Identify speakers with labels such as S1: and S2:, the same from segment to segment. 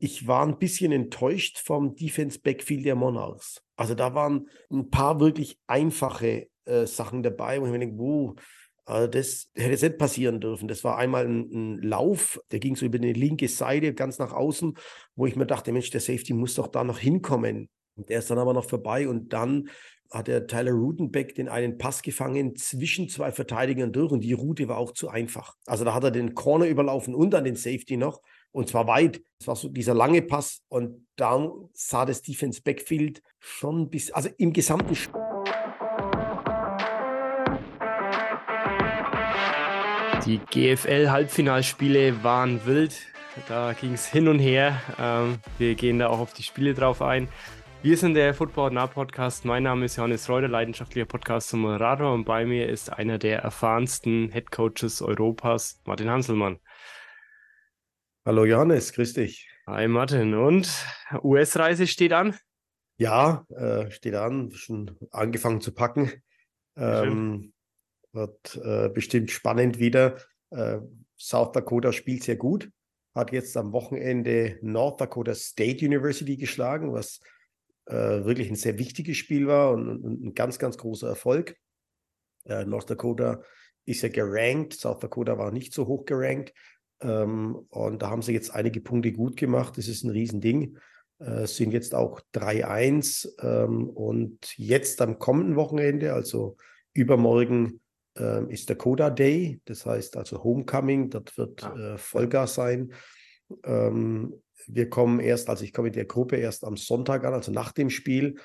S1: Ich war ein bisschen enttäuscht vom Defense Backfield der Monarchs. Also da waren ein paar wirklich einfache äh, Sachen dabei, wo ich mir denke, wow, also das hätte jetzt nicht passieren dürfen. Das war einmal ein, ein, Lauf, der ging so über die linke Seite ganz nach außen, wo ich mir dachte, Mensch, der Safety muss doch da noch hinkommen. Der ist dann aber noch vorbei und dann hat der Tyler Rudenbeck den einen Pass gefangen zwischen zwei Verteidigern durch und die Route war auch zu einfach. Also da hat er den Corner überlaufen und dann den Safety noch und zwar weit. Es war so dieser lange Pass und da sah das Defense Backfield schon bis, also im gesamten Spiel.
S2: Die GFL-Halbfinalspiele waren wild. Da ging es hin und her. Ähm, wir gehen da auch auf die Spiele drauf ein. Wir sind der Football Nah Podcast. Mein Name ist Johannes Reuter, leidenschaftlicher Podcast zum Moderator und bei mir ist einer der erfahrensten Head Coaches Europas, Martin Hanselmann.
S1: Hallo Johannes, grüß dich.
S2: Hi Martin. Und US-Reise steht an?
S1: Ja, äh, steht an. Schon angefangen zu packen. Ähm, wird äh, bestimmt spannend wieder. Äh, South Dakota spielt sehr gut. Hat jetzt am Wochenende North Dakota State University geschlagen, was äh, wirklich ein sehr wichtiges Spiel war und, und ein ganz, ganz großer Erfolg. Äh, North Dakota ist ja gerankt, South Dakota war nicht so hoch gerankt. Ähm, und da haben sie jetzt einige Punkte gut gemacht. Das ist ein Riesending. Äh, sind jetzt auch 3-1. Ähm, und jetzt am kommenden Wochenende, also übermorgen, ähm, ist Dakota Day. Das heißt also Homecoming. Dort wird ah. äh, Vollgas sein. Ähm, wir kommen erst, also ich komme in der Gruppe erst am Sonntag an, also nach dem Spiel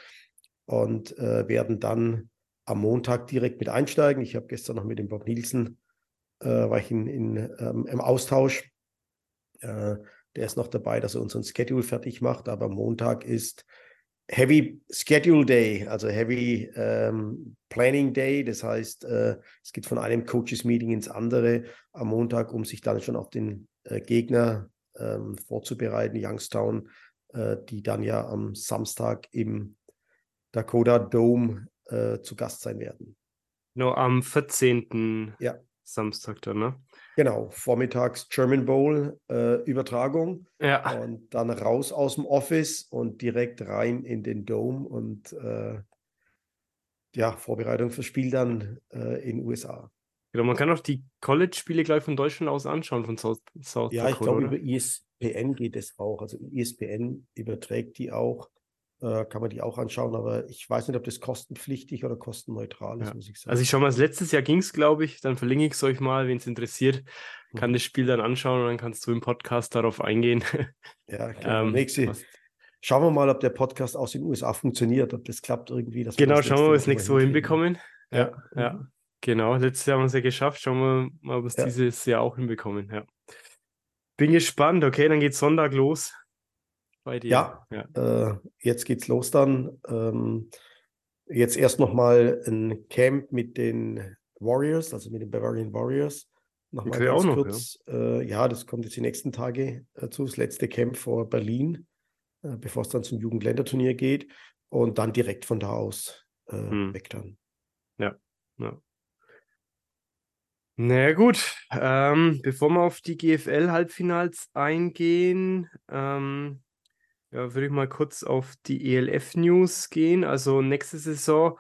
S1: und äh, werden dann am Montag direkt mit einsteigen. Ich habe gestern noch mit dem Bob Nielsen, äh, war ich in, in ähm, im Austausch. Äh, der ist noch dabei, dass er unseren Schedule fertig macht, aber Montag ist Heavy Schedule Day, also Heavy ähm, Planning Day. Das heißt, äh, es geht von einem Coaches Meeting ins andere am Montag, um sich dann schon auf den äh, Gegner ähm, vorzubereiten, Youngstown, äh, die dann ja am Samstag im Dakota Dome äh, zu Gast sein werden.
S2: Nur am 14. Ja. Samstag dann, ne?
S1: Genau, vormittags German Bowl äh, Übertragung ja. und dann raus aus dem Office und direkt rein in den Dome und äh, ja, Vorbereitung fürs Spiel dann äh, in USA.
S2: Genau, man kann auch die College-Spiele gleich von Deutschland aus anschauen, von South, South
S1: Ja, Dakota, ich glaube, über ESPN geht es auch. Also ESPN überträgt die auch. Äh, kann man die auch anschauen, aber ich weiß nicht, ob das kostenpflichtig oder kostenneutral ist,
S2: ja.
S1: muss ich sagen.
S2: Also ich schaue mal, letztes Jahr ging es, glaube ich, dann verlinke ich es euch mal, wenn es interessiert, kann mhm. das Spiel dann anschauen und dann kannst du im Podcast darauf eingehen.
S1: Ja, genau. Ähm, Nächste. Schauen wir mal, ob der Podcast aus den USA funktioniert, ob das klappt irgendwie.
S2: genau, schauen wir, ob wir es nächste Woche hinbekommen. Ja, ja. Mhm. Genau, letztes Jahr haben wir es ja geschafft. Schauen wir mal, ob wir es ja. dieses Jahr auch hinbekommen. Ja. Bin gespannt. Okay, dann geht Sonntag los
S1: bei dir. Ja, ja. Äh, jetzt geht's los dann. Ähm, jetzt erst nochmal ein Camp mit den Warriors, also mit den Bavarian Warriors.
S2: Nochmal okay, ganz auch noch,
S1: kurz. Ja. Äh, ja. das kommt jetzt die nächsten Tage dazu. Das letzte Camp vor Berlin, äh, bevor es dann zum Jugendländerturnier geht. Und dann direkt von da aus äh, hm. weg dann.
S2: Ja, ja. Na naja, gut, ähm, bevor wir auf die GFL-Halbfinals eingehen, ähm, ja, würde ich mal kurz auf die ELF-News gehen. Also nächste Saison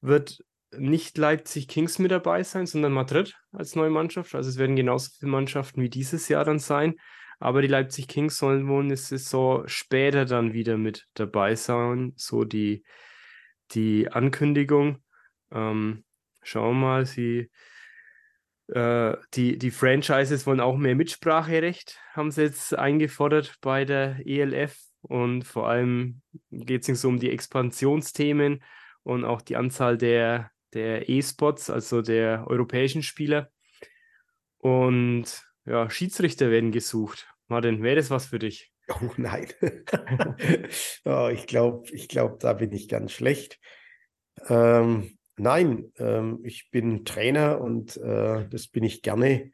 S2: wird nicht Leipzig Kings mit dabei sein, sondern Madrid als neue Mannschaft. Also es werden genauso viele Mannschaften wie dieses Jahr dann sein. Aber die Leipzig Kings sollen wohl eine Saison später dann wieder mit dabei sein. So die, die Ankündigung. Ähm, schauen wir mal, sie äh, die, die Franchises wollen auch mehr Mitspracherecht, haben sie jetzt eingefordert bei der ELF. Und vor allem geht es so um die Expansionsthemen und auch die Anzahl der, der E-Spots, also der europäischen Spieler. Und ja, Schiedsrichter werden gesucht. Martin, wäre das was für dich?
S1: Oh nein. oh, ich glaube, ich glaub, da bin ich ganz schlecht. Ähm, Nein, ähm, ich bin Trainer und äh, das bin ich gerne.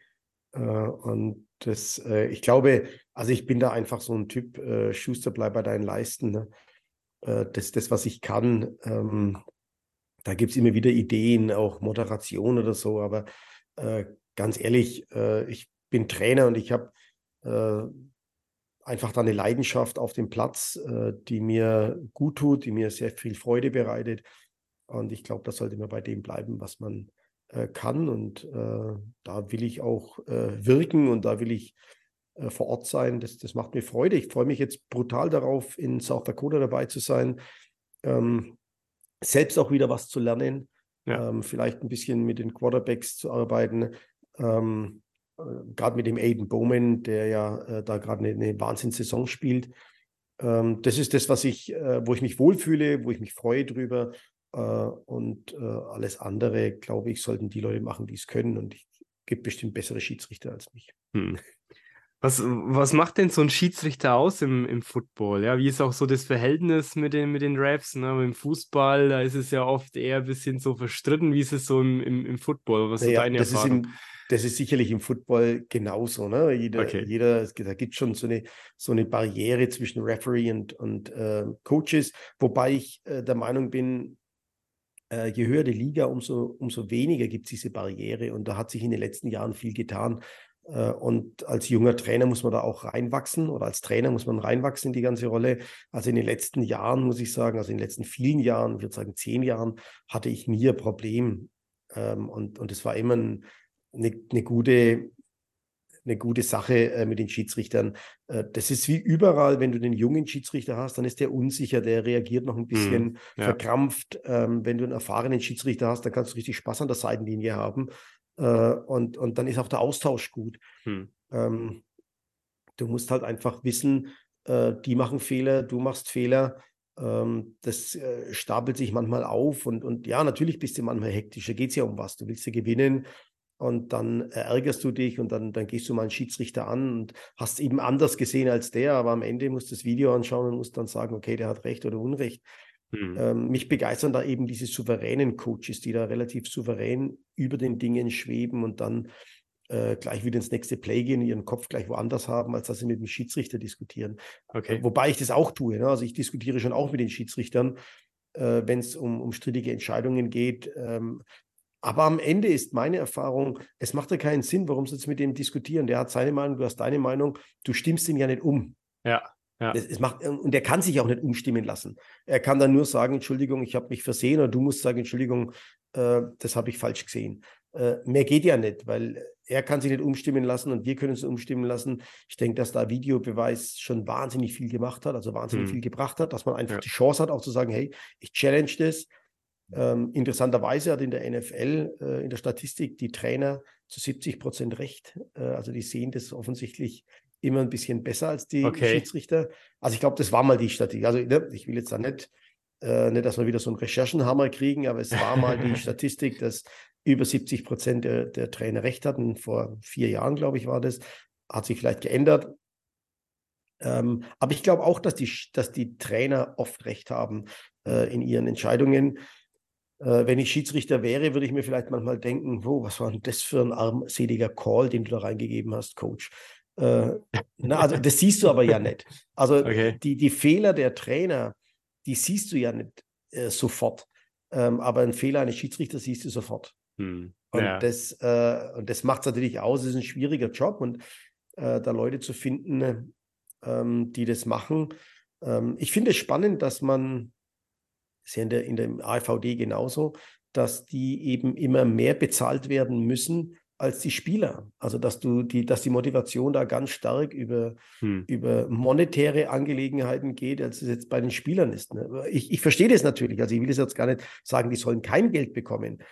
S1: Äh, und das, äh, ich glaube, also ich bin da einfach so ein Typ, äh, Schuster, bleib bei deinen Leisten. Ne? Äh, das, das, was ich kann, ähm, da gibt es immer wieder Ideen, auch Moderation oder so, aber äh, ganz ehrlich, ich bin Trainer und ich habe einfach da eine Leidenschaft auf dem Platz, die mir gut tut, die mir sehr viel Freude bereitet. Und ich glaube, da sollte man bei dem bleiben, was man äh, kann. Und äh, da will ich auch äh, wirken und da will ich äh, vor Ort sein. Das, das macht mir Freude. Ich freue mich jetzt brutal darauf, in South Dakota dabei zu sein, ähm, selbst auch wieder was zu lernen, ja. ähm, vielleicht ein bisschen mit den Quarterbacks zu arbeiten. Ähm, äh, gerade mit dem Aiden Bowman, der ja äh, da gerade eine, eine Wahnsinnssaison spielt. Ähm, das ist das, was ich, wo ich mich wohlfühle, wo ich mich freue drüber. Äh, und äh, alles andere, glaube ich, sollten die Leute machen, die es können. Und es gibt bestimmt bessere Schiedsrichter als mich. Hm.
S2: Was, was macht denn so ein Schiedsrichter aus im, im Football? Ja, wie ist auch so das Verhältnis mit den, mit den Refs? Ne? Im Fußball, da ist es ja oft eher ein bisschen so verstritten. Wie ist es so im, im, im Football?
S1: Was ist naja, deine das Erfahrung? Ist im, das ist sicherlich im Football genauso. Ne? Jeder, okay. jeder, da gibt es schon so eine, so eine Barriere zwischen Referee und, und äh, Coaches, wobei ich äh, der Meinung bin, äh, je höher die Liga, umso, umso weniger gibt es diese Barriere. Und da hat sich in den letzten Jahren viel getan. Äh, und als junger Trainer muss man da auch reinwachsen oder als Trainer muss man reinwachsen in die ganze Rolle. Also in den letzten Jahren, muss ich sagen, also in den letzten vielen Jahren, ich würde sagen zehn Jahren, hatte ich nie ein Problem. Ähm, und, und es war immer ein, eine, eine gute, eine gute Sache äh, mit den Schiedsrichtern. Äh, das ist wie überall, wenn du den jungen Schiedsrichter hast, dann ist der unsicher, der reagiert noch ein bisschen mm, ja. verkrampft. Ähm, wenn du einen erfahrenen Schiedsrichter hast, dann kannst du richtig Spaß an der Seitenlinie haben. Äh, und, und dann ist auch der Austausch gut. Mm. Ähm, du musst halt einfach wissen, äh, die machen Fehler, du machst Fehler. Ähm, das äh, stapelt sich manchmal auf und, und ja, natürlich bist du manchmal hektisch. Da geht es ja um was. Du willst ja gewinnen und dann ärgerst du dich und dann, dann gehst du mal einen Schiedsrichter an und hast eben anders gesehen als der, aber am Ende musst du das Video anschauen und musst dann sagen, okay, der hat Recht oder Unrecht. Mhm. Ähm, mich begeistern da eben diese souveränen Coaches, die da relativ souverän über den Dingen schweben und dann äh, gleich wieder ins nächste Play gehen, ihren Kopf gleich woanders haben, als dass sie mit dem Schiedsrichter diskutieren. Okay. Wobei ich das auch tue. Ne? Also ich diskutiere schon auch mit den Schiedsrichtern, äh, wenn es um, um strittige Entscheidungen geht. Ähm, aber am Ende ist meine Erfahrung, es macht ja keinen Sinn, warum sie jetzt mit dem diskutieren. Der hat seine Meinung, du hast deine Meinung, du stimmst ihm ja nicht um.
S2: Ja. Ja.
S1: Es, es macht, und er kann sich auch nicht umstimmen lassen. Er kann dann nur sagen, Entschuldigung, ich habe mich versehen, oder du musst sagen, Entschuldigung, äh, das habe ich falsch gesehen. Äh, mehr geht ja nicht, weil er kann sich nicht umstimmen lassen und wir können uns umstimmen lassen. Ich denke, dass da Videobeweis schon wahnsinnig viel gemacht hat, also wahnsinnig hm. viel gebracht hat, dass man einfach ja. die Chance hat, auch zu sagen, hey, ich challenge das, ähm, interessanterweise hat in der NFL äh, in der Statistik die Trainer zu 70 Prozent recht. Äh, also die sehen das offensichtlich immer ein bisschen besser als die okay. Schiedsrichter. Also ich glaube, das war mal die Statistik. Also ne, ich will jetzt da nicht, äh, nicht, dass wir wieder so einen Recherchenhammer kriegen, aber es war mal die Statistik, dass über 70 Prozent der, der Trainer recht hatten. Vor vier Jahren, glaube ich, war das. Hat sich vielleicht geändert. Ähm, aber ich glaube auch, dass die, dass die Trainer oft recht haben äh, in ihren Entscheidungen. Äh, wenn ich Schiedsrichter wäre, würde ich mir vielleicht manchmal denken, wo, was war denn das für ein armseliger Call, den du da reingegeben hast, Coach? Äh, na, also das siehst du aber ja nicht. Also okay. die, die Fehler der Trainer, die siehst du ja nicht äh, sofort. Ähm, aber ein Fehler eines Schiedsrichters siehst du sofort. Hm. Und, ja. das, äh, und das macht es natürlich aus, es ist ein schwieriger Job und äh, da Leute zu finden, ähm, die das machen. Ähm, ich finde es spannend, dass man ist ja in der, in der AVD genauso, dass die eben immer mehr bezahlt werden müssen als die Spieler. Also dass du die, dass die Motivation da ganz stark über, hm. über monetäre Angelegenheiten geht, als es jetzt bei den Spielern ist. Ne? Ich, ich verstehe das natürlich. Also ich will es jetzt gar nicht sagen, die sollen kein Geld bekommen.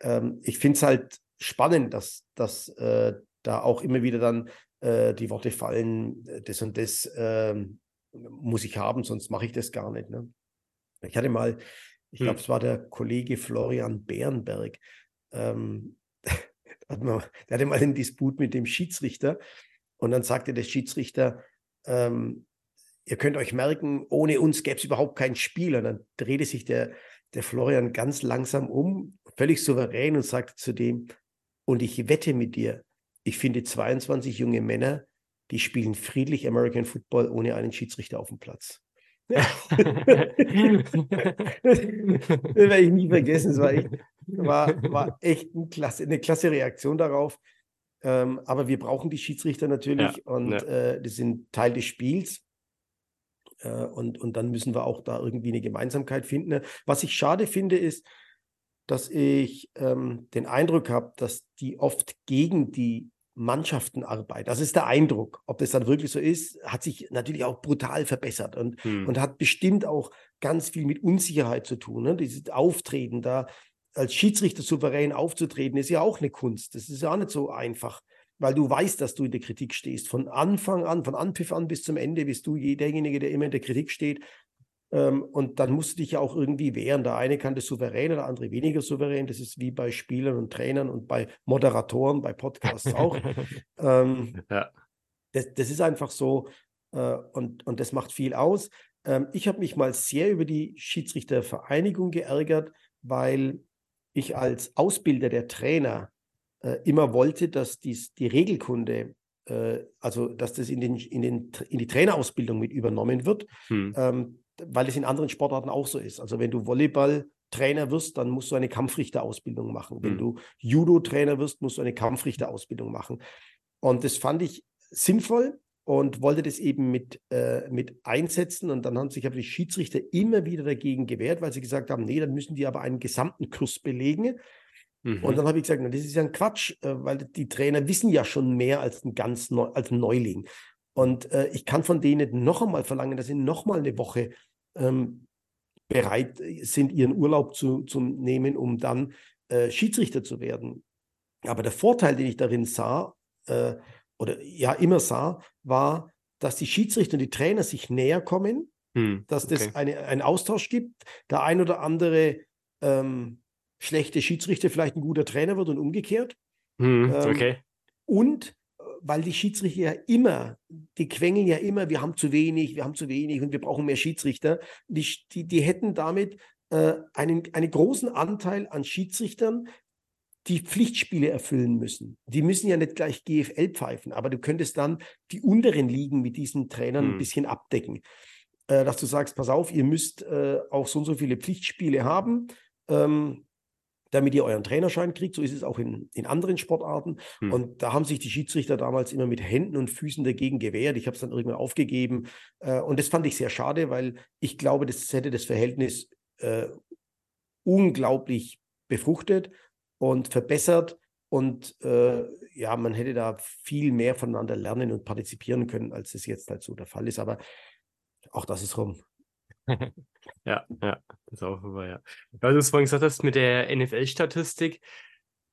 S1: Ähm, ich finde es halt spannend, dass, dass äh, da auch immer wieder dann äh, die Worte fallen, das und das äh, muss ich haben, sonst mache ich das gar nicht. Ne? Ich hatte mal, ich glaube, hm. es war der Kollege Florian Bernberg, ähm, der hatte mal einen Disput mit dem Schiedsrichter und dann sagte der Schiedsrichter, ähm, ihr könnt euch merken, ohne uns gäbe es überhaupt kein Spiel. Und dann drehte sich der, der Florian ganz langsam um, völlig souverän und sagte zu dem, und ich wette mit dir, ich finde 22 junge Männer, die spielen friedlich American Football ohne einen Schiedsrichter auf dem Platz das werde ich nie vergessen. Es war echt, war, war echt ein klasse, eine klasse Reaktion darauf. Ähm, aber wir brauchen die Schiedsrichter natürlich ja, und ja. Äh, die sind Teil des Spiels. Äh, und, und dann müssen wir auch da irgendwie eine Gemeinsamkeit finden. Was ich schade finde, ist, dass ich ähm, den Eindruck habe, dass die oft gegen die Mannschaften arbeiten. Das ist der Eindruck. Ob das dann wirklich so ist, hat sich natürlich auch brutal verbessert und, hm. und hat bestimmt auch ganz viel mit Unsicherheit zu tun. Ne? Dieses Auftreten da als Schiedsrichter souverän aufzutreten, ist ja auch eine Kunst. Das ist ja auch nicht so einfach, weil du weißt, dass du in der Kritik stehst. Von Anfang an, von Anpfiff an bis zum Ende bist du derjenige, der immer in der Kritik steht. Ähm, und dann musst du dich ja auch irgendwie wehren. Der eine kann das souverän, der andere weniger souverän. Das ist wie bei Spielern und Trainern und bei Moderatoren, bei Podcasts auch. ähm, ja. das, das, ist einfach so äh, und, und das macht viel aus. Ähm, ich habe mich mal sehr über die Schiedsrichtervereinigung geärgert, weil ich als Ausbilder der Trainer äh, immer wollte, dass dies, die Regelkunde, äh, also dass das in, den, in, den, in die Trainerausbildung mit übernommen wird, hm. ähm, weil es in anderen Sportarten auch so ist. Also wenn du Volleyball-Trainer wirst, dann musst du eine Kampfrichterausbildung machen. Wenn hm. du Judo-Trainer wirst, musst du eine Kampfrichterausbildung machen. Und das fand ich sinnvoll, und wollte das eben mit, äh, mit einsetzen. Und dann haben sich aber die Schiedsrichter immer wieder dagegen gewehrt, weil sie gesagt haben, nee, dann müssen die aber einen gesamten Kurs belegen. Mhm. Und dann habe ich gesagt, na, das ist ja ein Quatsch, äh, weil die Trainer wissen ja schon mehr als ein ganz Neu als ein Neuling. Und äh, ich kann von denen noch einmal verlangen, dass sie noch mal eine Woche ähm, bereit sind, ihren Urlaub zu, zu nehmen, um dann äh, Schiedsrichter zu werden. Aber der Vorteil, den ich darin sah, äh, oder ja immer sah, war, dass die Schiedsrichter und die Trainer sich näher kommen, hm, dass okay. es eine, einen Austausch gibt. Der ein oder andere ähm, schlechte Schiedsrichter vielleicht ein guter Trainer wird und umgekehrt.
S2: Hm, ähm, okay.
S1: Und äh, weil die Schiedsrichter ja immer, die quengeln ja immer, wir haben zu wenig, wir haben zu wenig und wir brauchen mehr Schiedsrichter. Die, die, die hätten damit äh, einen, einen großen Anteil an Schiedsrichtern, die Pflichtspiele erfüllen müssen. Die müssen ja nicht gleich GFL pfeifen, aber du könntest dann die unteren Ligen mit diesen Trainern hm. ein bisschen abdecken. Äh, dass du sagst, pass auf, ihr müsst äh, auch so und so viele Pflichtspiele haben, ähm, damit ihr euren Trainerschein kriegt. So ist es auch in, in anderen Sportarten. Hm. Und da haben sich die Schiedsrichter damals immer mit Händen und Füßen dagegen gewehrt. Ich habe es dann irgendwann aufgegeben. Äh, und das fand ich sehr schade, weil ich glaube, das hätte das Verhältnis äh, unglaublich befruchtet und verbessert. Und äh, ja, man hätte da viel mehr voneinander lernen und partizipieren können, als es jetzt halt so der Fall ist. Aber auch das ist rum.
S2: ja, ja, das ist auch vorbei, ja. Weil du es vorhin gesagt hast mit der NFL-Statistik,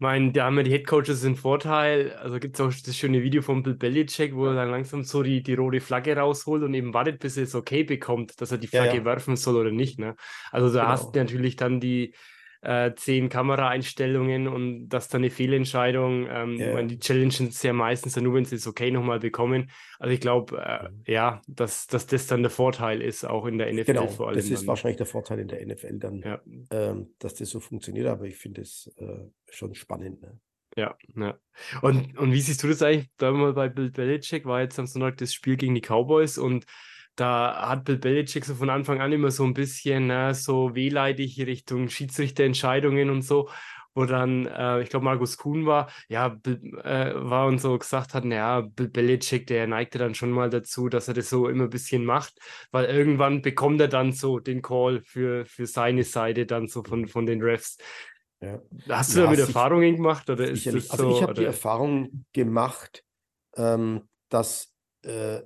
S2: meine, da haben ja die Headcoaches den Vorteil, also gibt es auch das schöne Video von Bill Belichick, wo er dann langsam so die, die rote Flagge rausholt und eben wartet, bis er es okay bekommt, dass er die Flagge ja, ja. werfen soll oder nicht. Ne? Also da genau. hast du natürlich dann die, äh, zehn Kameraeinstellungen und das dann eine Fehlentscheidung. Ähm, yeah. Die challengen es ja meistens nur, wenn sie es okay nochmal bekommen. Also ich glaube, äh, ja, dass, dass das dann der Vorteil ist, auch in der NFL
S1: genau,
S2: vor
S1: allem. Das ist dann. wahrscheinlich der Vorteil in der NFL dann, ja. ähm, dass das so funktioniert, aber ich finde es äh, schon spannend. Ne?
S2: Ja, ja. Und, und wie siehst du das eigentlich? Da mal bei Bill Belichick war jetzt am Sonntag das Spiel gegen die Cowboys und da hat Bill Belichick so von Anfang an immer so ein bisschen ne, so wehleidig Richtung Schiedsrichterentscheidungen und so, wo dann, äh, ich glaube, Markus Kuhn war, ja, äh, war und so gesagt hat, naja, Bill Belichick, der neigte dann schon mal dazu, dass er das so immer ein bisschen macht, weil irgendwann bekommt er dann so den Call für, für seine Seite dann so von, von den Refs. Ja. Hast du ja, damit Erfahrungen gemacht? Oder ist das
S1: also
S2: ich
S1: habe die Erfahrung gemacht, ähm, dass äh,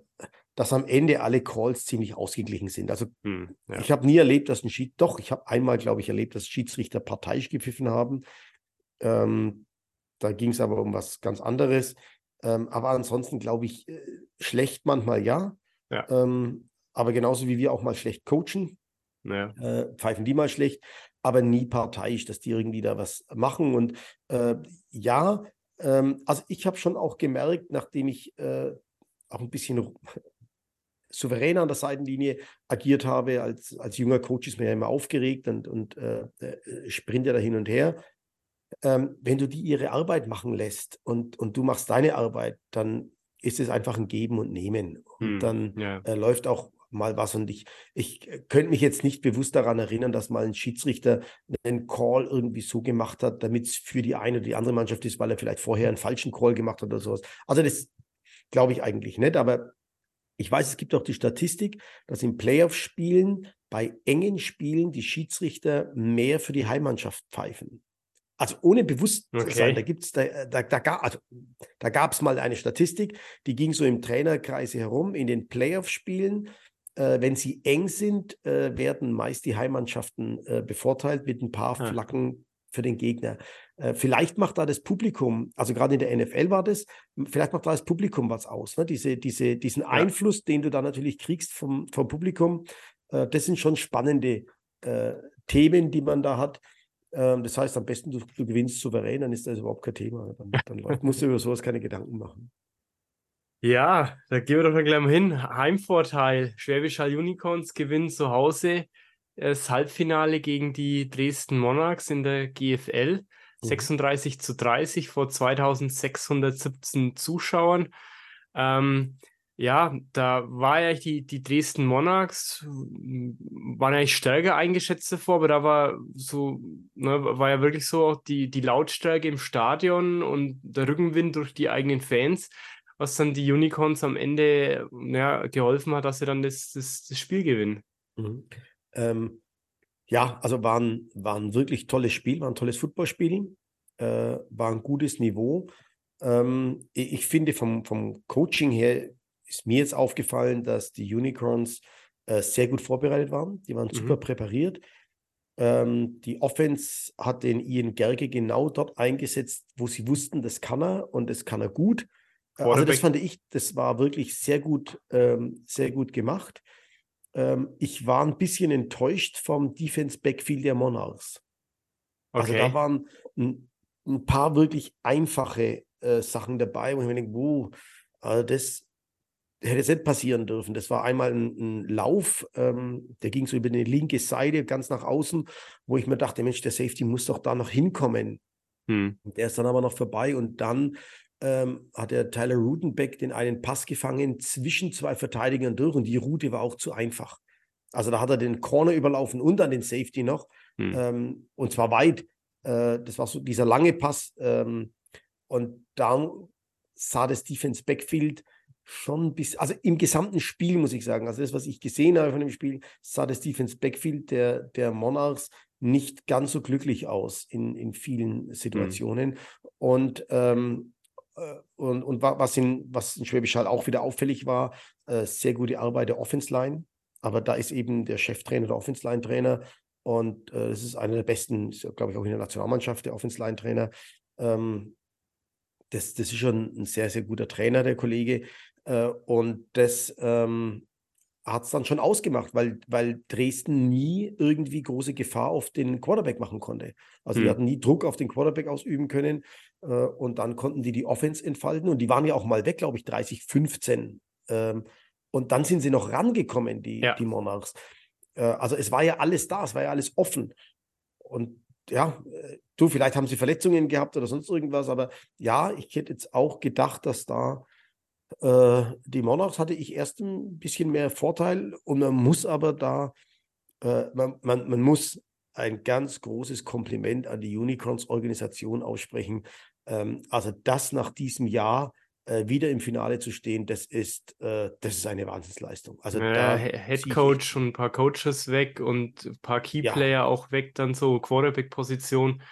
S1: dass am Ende alle Calls ziemlich ausgeglichen sind. Also hm, ja. ich habe nie erlebt, dass ein Schied, doch, ich habe einmal, glaube ich, erlebt, dass Schiedsrichter parteiisch gepfiffen haben. Ähm, da ging es aber um was ganz anderes. Ähm, aber ansonsten glaube ich, äh, schlecht manchmal ja. ja. Ähm, aber genauso wie wir auch mal schlecht coachen, ja. äh, pfeifen die mal schlecht, aber nie parteiisch, dass die irgendwie da was machen. Und äh, ja, ähm, also ich habe schon auch gemerkt, nachdem ich äh, auch ein bisschen souverän an der Seitenlinie agiert habe. Als, als junger Coach ist man ja immer aufgeregt und, und äh, äh sprintet da hin und her. Ähm, wenn du die ihre Arbeit machen lässt und, und du machst deine Arbeit, dann ist es einfach ein Geben und Nehmen. Und hm, dann ja. äh, läuft auch mal was. Und ich, ich könnte mich jetzt nicht bewusst daran erinnern, dass mal ein Schiedsrichter einen Call irgendwie so gemacht hat, damit es für die eine oder die andere Mannschaft ist, weil er vielleicht vorher einen falschen Call gemacht hat oder sowas. Also das glaube ich eigentlich nicht. Aber ich weiß, es gibt auch die Statistik, dass in Playoff-Spielen bei engen Spielen die Schiedsrichter mehr für die Heimmannschaft pfeifen. Also ohne Bewusstsein, okay. da gibt's da, da, da, also, da gab es mal eine Statistik, die ging so im Trainerkreise herum. In den Playoff-Spielen, äh, wenn sie eng sind, äh, werden meist die Heimmannschaften äh, bevorteilt mit ein paar ah. Flaggen für den Gegner. Äh, vielleicht macht da das Publikum, also gerade in der NFL war das, vielleicht macht da das Publikum was aus. Ne? Diese, diese, diesen ja. Einfluss, den du da natürlich kriegst vom, vom Publikum, äh, das sind schon spannende äh, Themen, die man da hat. Ähm, das heißt, am besten du, du, gewinnst souverän, dann ist das überhaupt kein Thema. Dann, dann musst du über sowas keine Gedanken machen.
S2: Ja, da gehen wir doch dann gleich mal hin. Heimvorteil. Schwäbisch Hall Unicorns gewinnen zu Hause das Halbfinale gegen die Dresden Monarchs in der GFL. Mhm. 36 zu 30 vor 2617 Zuschauern. Ähm, ja, da war ja die, die Dresden Monarchs, waren eigentlich stärker eingeschätzt davor, aber da war so, ne, war ja wirklich so auch die, die Lautstärke im Stadion und der Rückenwind durch die eigenen Fans, was dann die Unicorns am Ende ja, geholfen hat, dass sie dann das, das, das Spiel gewinnen.
S1: Mhm. Ähm, ja, also war ein, war ein wirklich tolles Spiel, war ein tolles Footballspiel, äh, war ein gutes Niveau. Ähm, ich finde vom, vom Coaching her ist mir jetzt aufgefallen, dass die Unicorns äh, sehr gut vorbereitet waren. Die waren mhm. super präpariert. Ähm, die Offense hat den Ian Gerge genau dort eingesetzt, wo sie wussten, das kann er und das kann er gut. Äh, also das fand ich, das war wirklich sehr gut, ähm, sehr gut gemacht. Ähm, ich war ein bisschen enttäuscht vom Defense Backfield der Monarchs. Also okay. Also da waren ein, ein paar wirklich einfache äh, Sachen dabei, wo ich mir denke, wo, also das, hätte es nicht passieren dürfen. Das war einmal ein, ein Lauf, ähm, der ging so über die linke Seite ganz nach außen, wo ich mir dachte, Mensch, der Safety muss doch da noch hinkommen. Hm. Der ist dann aber noch vorbei und dann ähm, hat der Tyler Rudenbeck den einen Pass gefangen zwischen zwei Verteidigern durch und die Route war auch zu einfach. Also da hat er den Corner überlaufen und dann den Safety noch hm. ähm, und zwar weit. Äh, das war so dieser lange Pass ähm, und da sah das Defense Backfield schon bis, also im gesamten Spiel muss ich sagen, also das, was ich gesehen habe von dem Spiel, sah das Defense Backfield der, der Monarchs nicht ganz so glücklich aus in, in vielen Situationen. Mhm. Und, ähm, äh, und, und was in, was in Schwäbisch Hall auch wieder auffällig war, äh, sehr gute Arbeit der Offense Line. Aber da ist eben der Cheftrainer, der Offense Line Trainer. Und äh, das ist einer der besten, glaube ich, auch in der Nationalmannschaft, der Offense Line Trainer. Ähm, das, das ist schon ein sehr, sehr guter Trainer, der Kollege. Äh, und das ähm, hat es dann schon ausgemacht, weil, weil Dresden nie irgendwie große Gefahr auf den Quarterback machen konnte. Also hm. die hatten nie Druck auf den Quarterback ausüben können. Äh, und dann konnten die die Offense entfalten. Und die waren ja auch mal weg, glaube ich, 30, 15. Ähm, und dann sind sie noch rangekommen, die, ja. die Monarchs. Äh, also es war ja alles da, es war ja alles offen. Und ja, äh, du, vielleicht haben sie Verletzungen gehabt oder sonst irgendwas, aber ja, ich hätte jetzt auch gedacht, dass da äh, die Monarchs hatte ich erst ein bisschen mehr Vorteil und man muss aber da, äh, man, man, man muss ein ganz großes Kompliment an die Unicorns-Organisation aussprechen. Ähm, also das nach diesem Jahr äh, wieder im Finale zu stehen, das ist, äh, das ist eine Wahnsinnsleistung. Also
S2: ja, Head Coach und ein paar Coaches weg und ein paar Keyplayer ja. auch weg, dann so Quarterback-Position.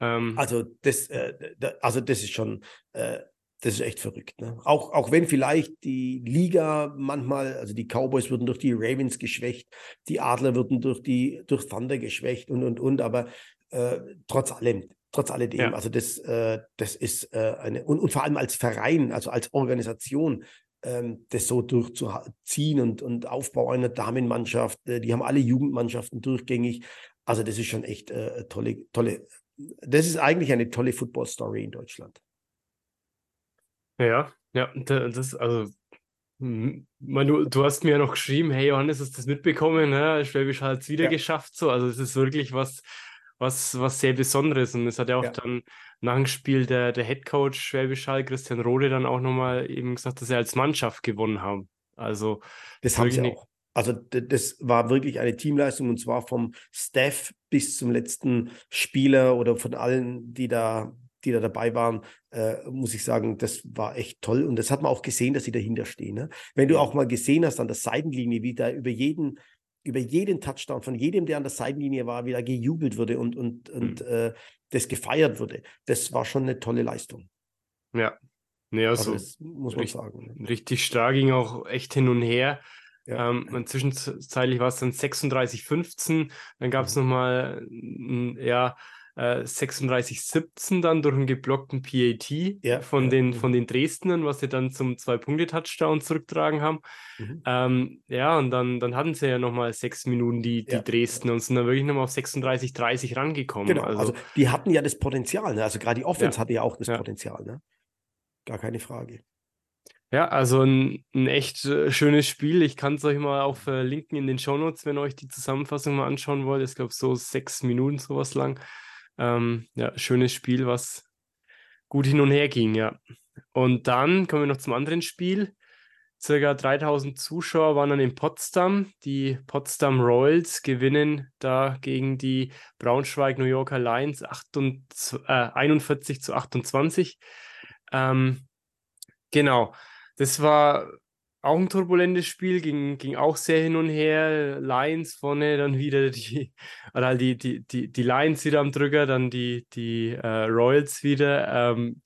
S1: Ähm, also das, äh, da, also das ist schon äh, das ist echt verrückt. Ne? Auch, auch wenn vielleicht die Liga manchmal, also die Cowboys würden durch die Ravens geschwächt, die Adler würden durch die durch Thunder geschwächt und und und, aber äh, trotz allem, trotz alledem, ja. also das, äh, das ist äh, eine und, und vor allem als Verein, also als Organisation, ähm, das so durchzuziehen und, und Aufbau einer Damenmannschaft, äh, die haben alle Jugendmannschaften durchgängig. Also das ist schon echt äh, tolle, tolle, das ist eigentlich eine tolle Football-Story in Deutschland.
S2: Ja, ja, das, also, hm, man, du, du hast mir ja noch geschrieben, hey Johannes, hast du das mitbekommen? Ne? Schwäbisch hat es wieder ja. geschafft, so. Also, es ist wirklich was, was, was sehr Besonderes. Und es hat ja auch ja. dann nach dem Spiel der, der Head Coach Schwäbisch Hall, Christian Rode, dann auch nochmal eben gesagt, dass sie als Mannschaft gewonnen haben. Also,
S1: das haben sie auch. Also das war wirklich eine Teamleistung und zwar vom Staff bis zum letzten Spieler oder von allen, die da, die da dabei waren, äh, muss ich sagen, das war echt toll. Und das hat man auch gesehen, dass sie dahinter stehen. Ne? Wenn du auch mal gesehen hast an der Seitenlinie, wie da über jeden, über jeden Touchdown von jedem, der an der Seitenlinie war, wieder gejubelt wurde und, und, und mhm. äh, das gefeiert wurde, das war schon eine tolle Leistung.
S2: Ja, ja, also, also muss man richtig, sagen. Ne? Richtig stark ging auch echt hin und her. Ja. Ähm, zwischenzeitlich war es dann 36,15, dann gab es mhm. nochmal ja, äh, 36,17 dann durch einen geblockten PAT ja, von, ja, den, ja. von den Dresdnern, was sie dann zum Zwei-Punkte-Touchdown zurücktragen haben. Mhm. Ähm, ja, und dann, dann hatten sie ja nochmal sechs Minuten, die, die Dresden, und sind dann wirklich nochmal auf 36,30 rangekommen.
S1: Genau, also, also, die hatten ja das Potenzial, ne? also gerade die Offense hatte ja auch das Potenzial, ne? gar keine Frage.
S2: Ja, also ein, ein echt äh, schönes Spiel. Ich kann es euch mal auch verlinken in den Shownotes, wenn ihr euch die Zusammenfassung mal anschauen wollt. Ich glaube, so sechs Minuten sowas lang. Ähm, ja, schönes Spiel, was gut hin und her ging, ja. Und dann kommen wir noch zum anderen Spiel. Circa 3000 Zuschauer waren dann in Potsdam. Die Potsdam Royals gewinnen da gegen die Braunschweig New Yorker Lions 28, äh, 41 zu 28. Ähm, genau. Das war auch ein turbulentes Spiel, ging, ging auch sehr hin und her. Lions vorne, dann wieder die, oder halt die, die, die, die Lions wieder am Drücker, dann die, die äh, Royals wieder. Ähm,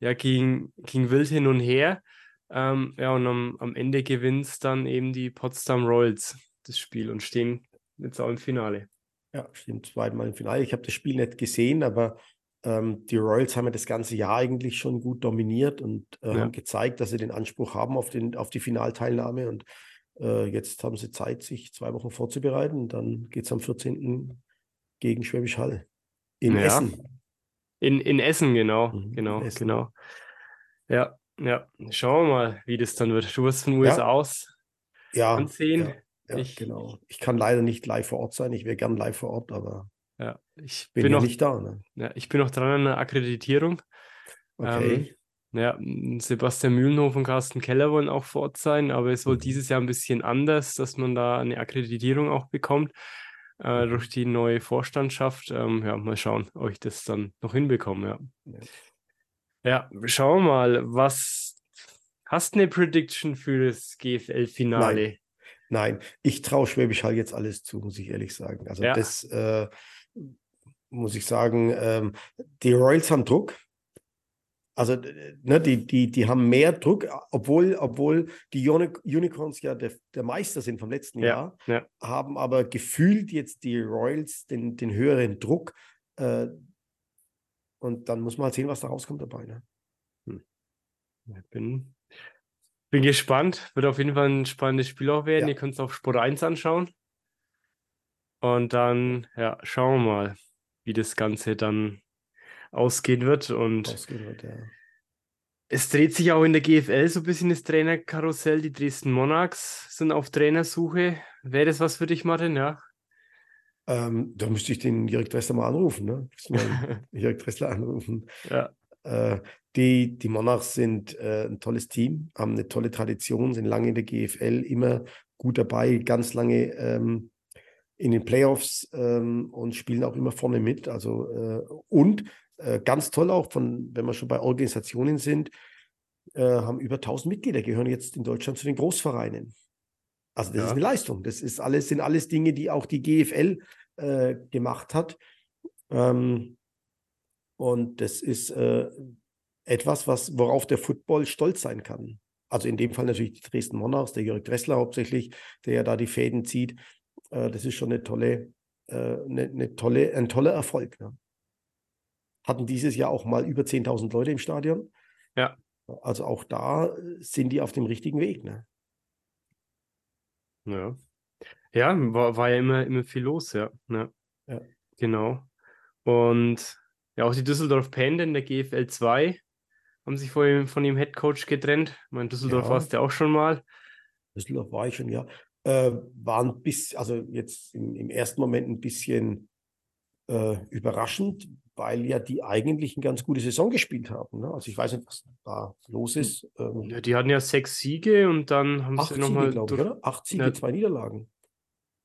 S2: ja, ging, ging wild hin und her. Ähm, ja, und am, am Ende gewinnt es dann eben die Potsdam Royals das Spiel und stehen jetzt auch im Finale.
S1: Ja, stimmt, zweimal im Finale. Ich habe das Spiel nicht gesehen, aber ähm, die Royals haben ja das ganze Jahr eigentlich schon gut dominiert und äh, ja. haben gezeigt, dass sie den Anspruch haben auf, den, auf die Finalteilnahme. Und äh, jetzt haben sie Zeit, sich zwei Wochen vorzubereiten. Dann geht es am 14. gegen Schwäbisch Hall in ja. Essen.
S2: In, in Essen, genau. Mhm, genau, Essen. genau. Ja, ja. Schauen wir mal, wie das dann wird. Du wirst von USA ja. aus
S1: ja, ansehen. Ja, ich, genau. Ich kann leider nicht live vor Ort sein. Ich wäre gern live vor Ort, aber
S2: ja, ich bin, bin noch nicht da. Ne? Ja, ich bin noch dran an der Akkreditierung. Okay. Ähm, ja, Sebastian Mühlenhof und Carsten Keller wollen auch vor Ort sein, aber es wohl mhm. dieses Jahr ein bisschen anders, dass man da eine Akkreditierung auch bekommt äh, mhm. durch die neue Vorstandschaft. Ähm, ja, mal schauen, ob ich das dann noch hinbekomme. Ja, ja. ja schauen wir mal, was hast du eine Prediction für das GFL-Finale?
S1: Nein. Nein, ich traue Schwäbisch Hall jetzt alles zu, muss ich ehrlich sagen. Also ja. das äh, muss ich sagen, ähm, die Royals haben Druck. Also ne, die, die, die haben mehr Druck, obwohl, obwohl die Uni Unicorns ja der, der Meister sind vom letzten ja, Jahr, ja. haben aber gefühlt jetzt die Royals den, den höheren Druck. Äh, und dann muss man halt sehen, was da rauskommt dabei. Ne?
S2: Hm. Ich bin, bin gespannt. Wird auf jeden Fall ein spannendes Spiel auch werden. Ja. Ihr könnt es auf Sport 1 anschauen. Und dann, ja, schauen wir mal, wie das Ganze dann ausgehen wird. Und ausgehen wird, ja. es dreht sich auch in der GFL so ein bisschen das Trainerkarussell. Die Dresden Monarchs sind auf Trainersuche. Wäre das was für dich, Martin? Ja.
S1: Ähm, da müsste ich den Jörg Dressler mal anrufen. Ne? Mal Jörg Dressler anrufen. Ja. Äh, die, die Monarchs sind äh, ein tolles Team, haben eine tolle Tradition, sind lange in der GFL, immer gut dabei, ganz lange ähm, in den Playoffs ähm, und spielen auch immer vorne mit. Also äh, und äh, ganz toll auch, von, wenn wir schon bei Organisationen sind, äh, haben über 1000 Mitglieder, gehören jetzt in Deutschland zu den Großvereinen. Also das ja. ist eine Leistung. Das ist alles, sind alles Dinge, die auch die GFL äh, gemacht hat. Ähm, und das ist äh, etwas, was, worauf der Football stolz sein kann. Also in dem Fall natürlich die Dresden Monarchs, der Jörg Dressler hauptsächlich, der ja da die Fäden zieht. Äh, das ist schon eine tolle, äh, eine, eine, tolle, ein toller Erfolg. Ne? Hatten dieses Jahr auch mal über 10.000 Leute im Stadion. Ja. Also auch da sind die auf dem richtigen Weg. Ne?
S2: Ja. Ja, war, war ja immer, immer viel los, ja. ja. ja. Genau. Und ja, auch die Düsseldorf Panda in der GFL 2 haben sich von von ihm Head Coach getrennt. Ich meine, Düsseldorf ja. warst du ja auch schon mal.
S1: Düsseldorf war ich schon, ja äh, waren bis, also jetzt im, im, ersten Moment ein bisschen, äh, überraschend, weil ja die eigentlich eine ganz gute Saison gespielt haben. Ne? Also ich weiß nicht, was da los ist.
S2: Ähm, ja, die hatten ja sechs Siege und dann haben sie nochmal.
S1: oder? Acht Siege, ja. zwei Niederlagen.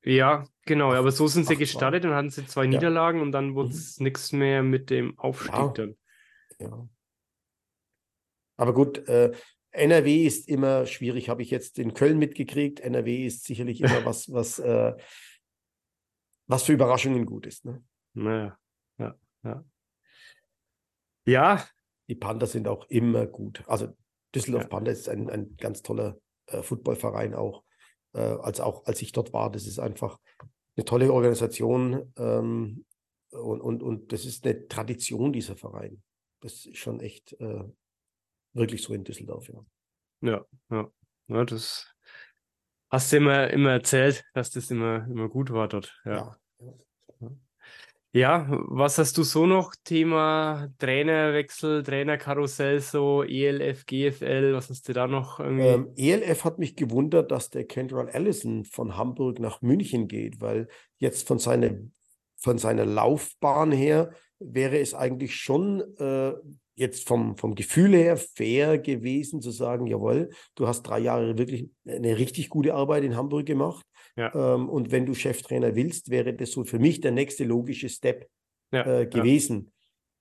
S2: Ja, genau, aber so sind sie gestartet und hatten sie zwei ja. Niederlagen und dann wurde es mhm. nichts mehr mit dem Aufstieg ja. dann.
S1: Ja. Aber gut, äh, NRW ist immer schwierig, habe ich jetzt in Köln mitgekriegt. NRW ist sicherlich immer was, was, äh, was für Überraschungen gut ist. Ne?
S2: Naja, ja, ja. Ja.
S1: Die Panther sind auch immer gut. Also Düsseldorf ja. Panther ist ein, ein ganz toller äh, Footballverein auch. Äh, als auch als ich dort war, das ist einfach eine tolle Organisation ähm, und, und, und das ist eine Tradition, dieser Verein. Das ist schon echt äh, wirklich so in Düsseldorf, ja.
S2: Ja, ja. ja das hast du immer, immer erzählt, dass das immer, immer gut war dort. Ja. ja. Ja, was hast du so noch? Thema Trainerwechsel, Trainerkarussell, so ELF, GFL, was hast du da noch irgendwie?
S1: Ähm, ELF hat mich gewundert, dass der Kendall Allison von Hamburg nach München geht, weil jetzt von, seine, von seiner Laufbahn her wäre es eigentlich schon äh, jetzt vom, vom Gefühl her fair gewesen zu sagen, jawohl, du hast drei Jahre wirklich eine richtig gute Arbeit in Hamburg gemacht. Ja. Ähm, und wenn du Cheftrainer willst, wäre das so für mich der nächste logische Step ja, äh, gewesen.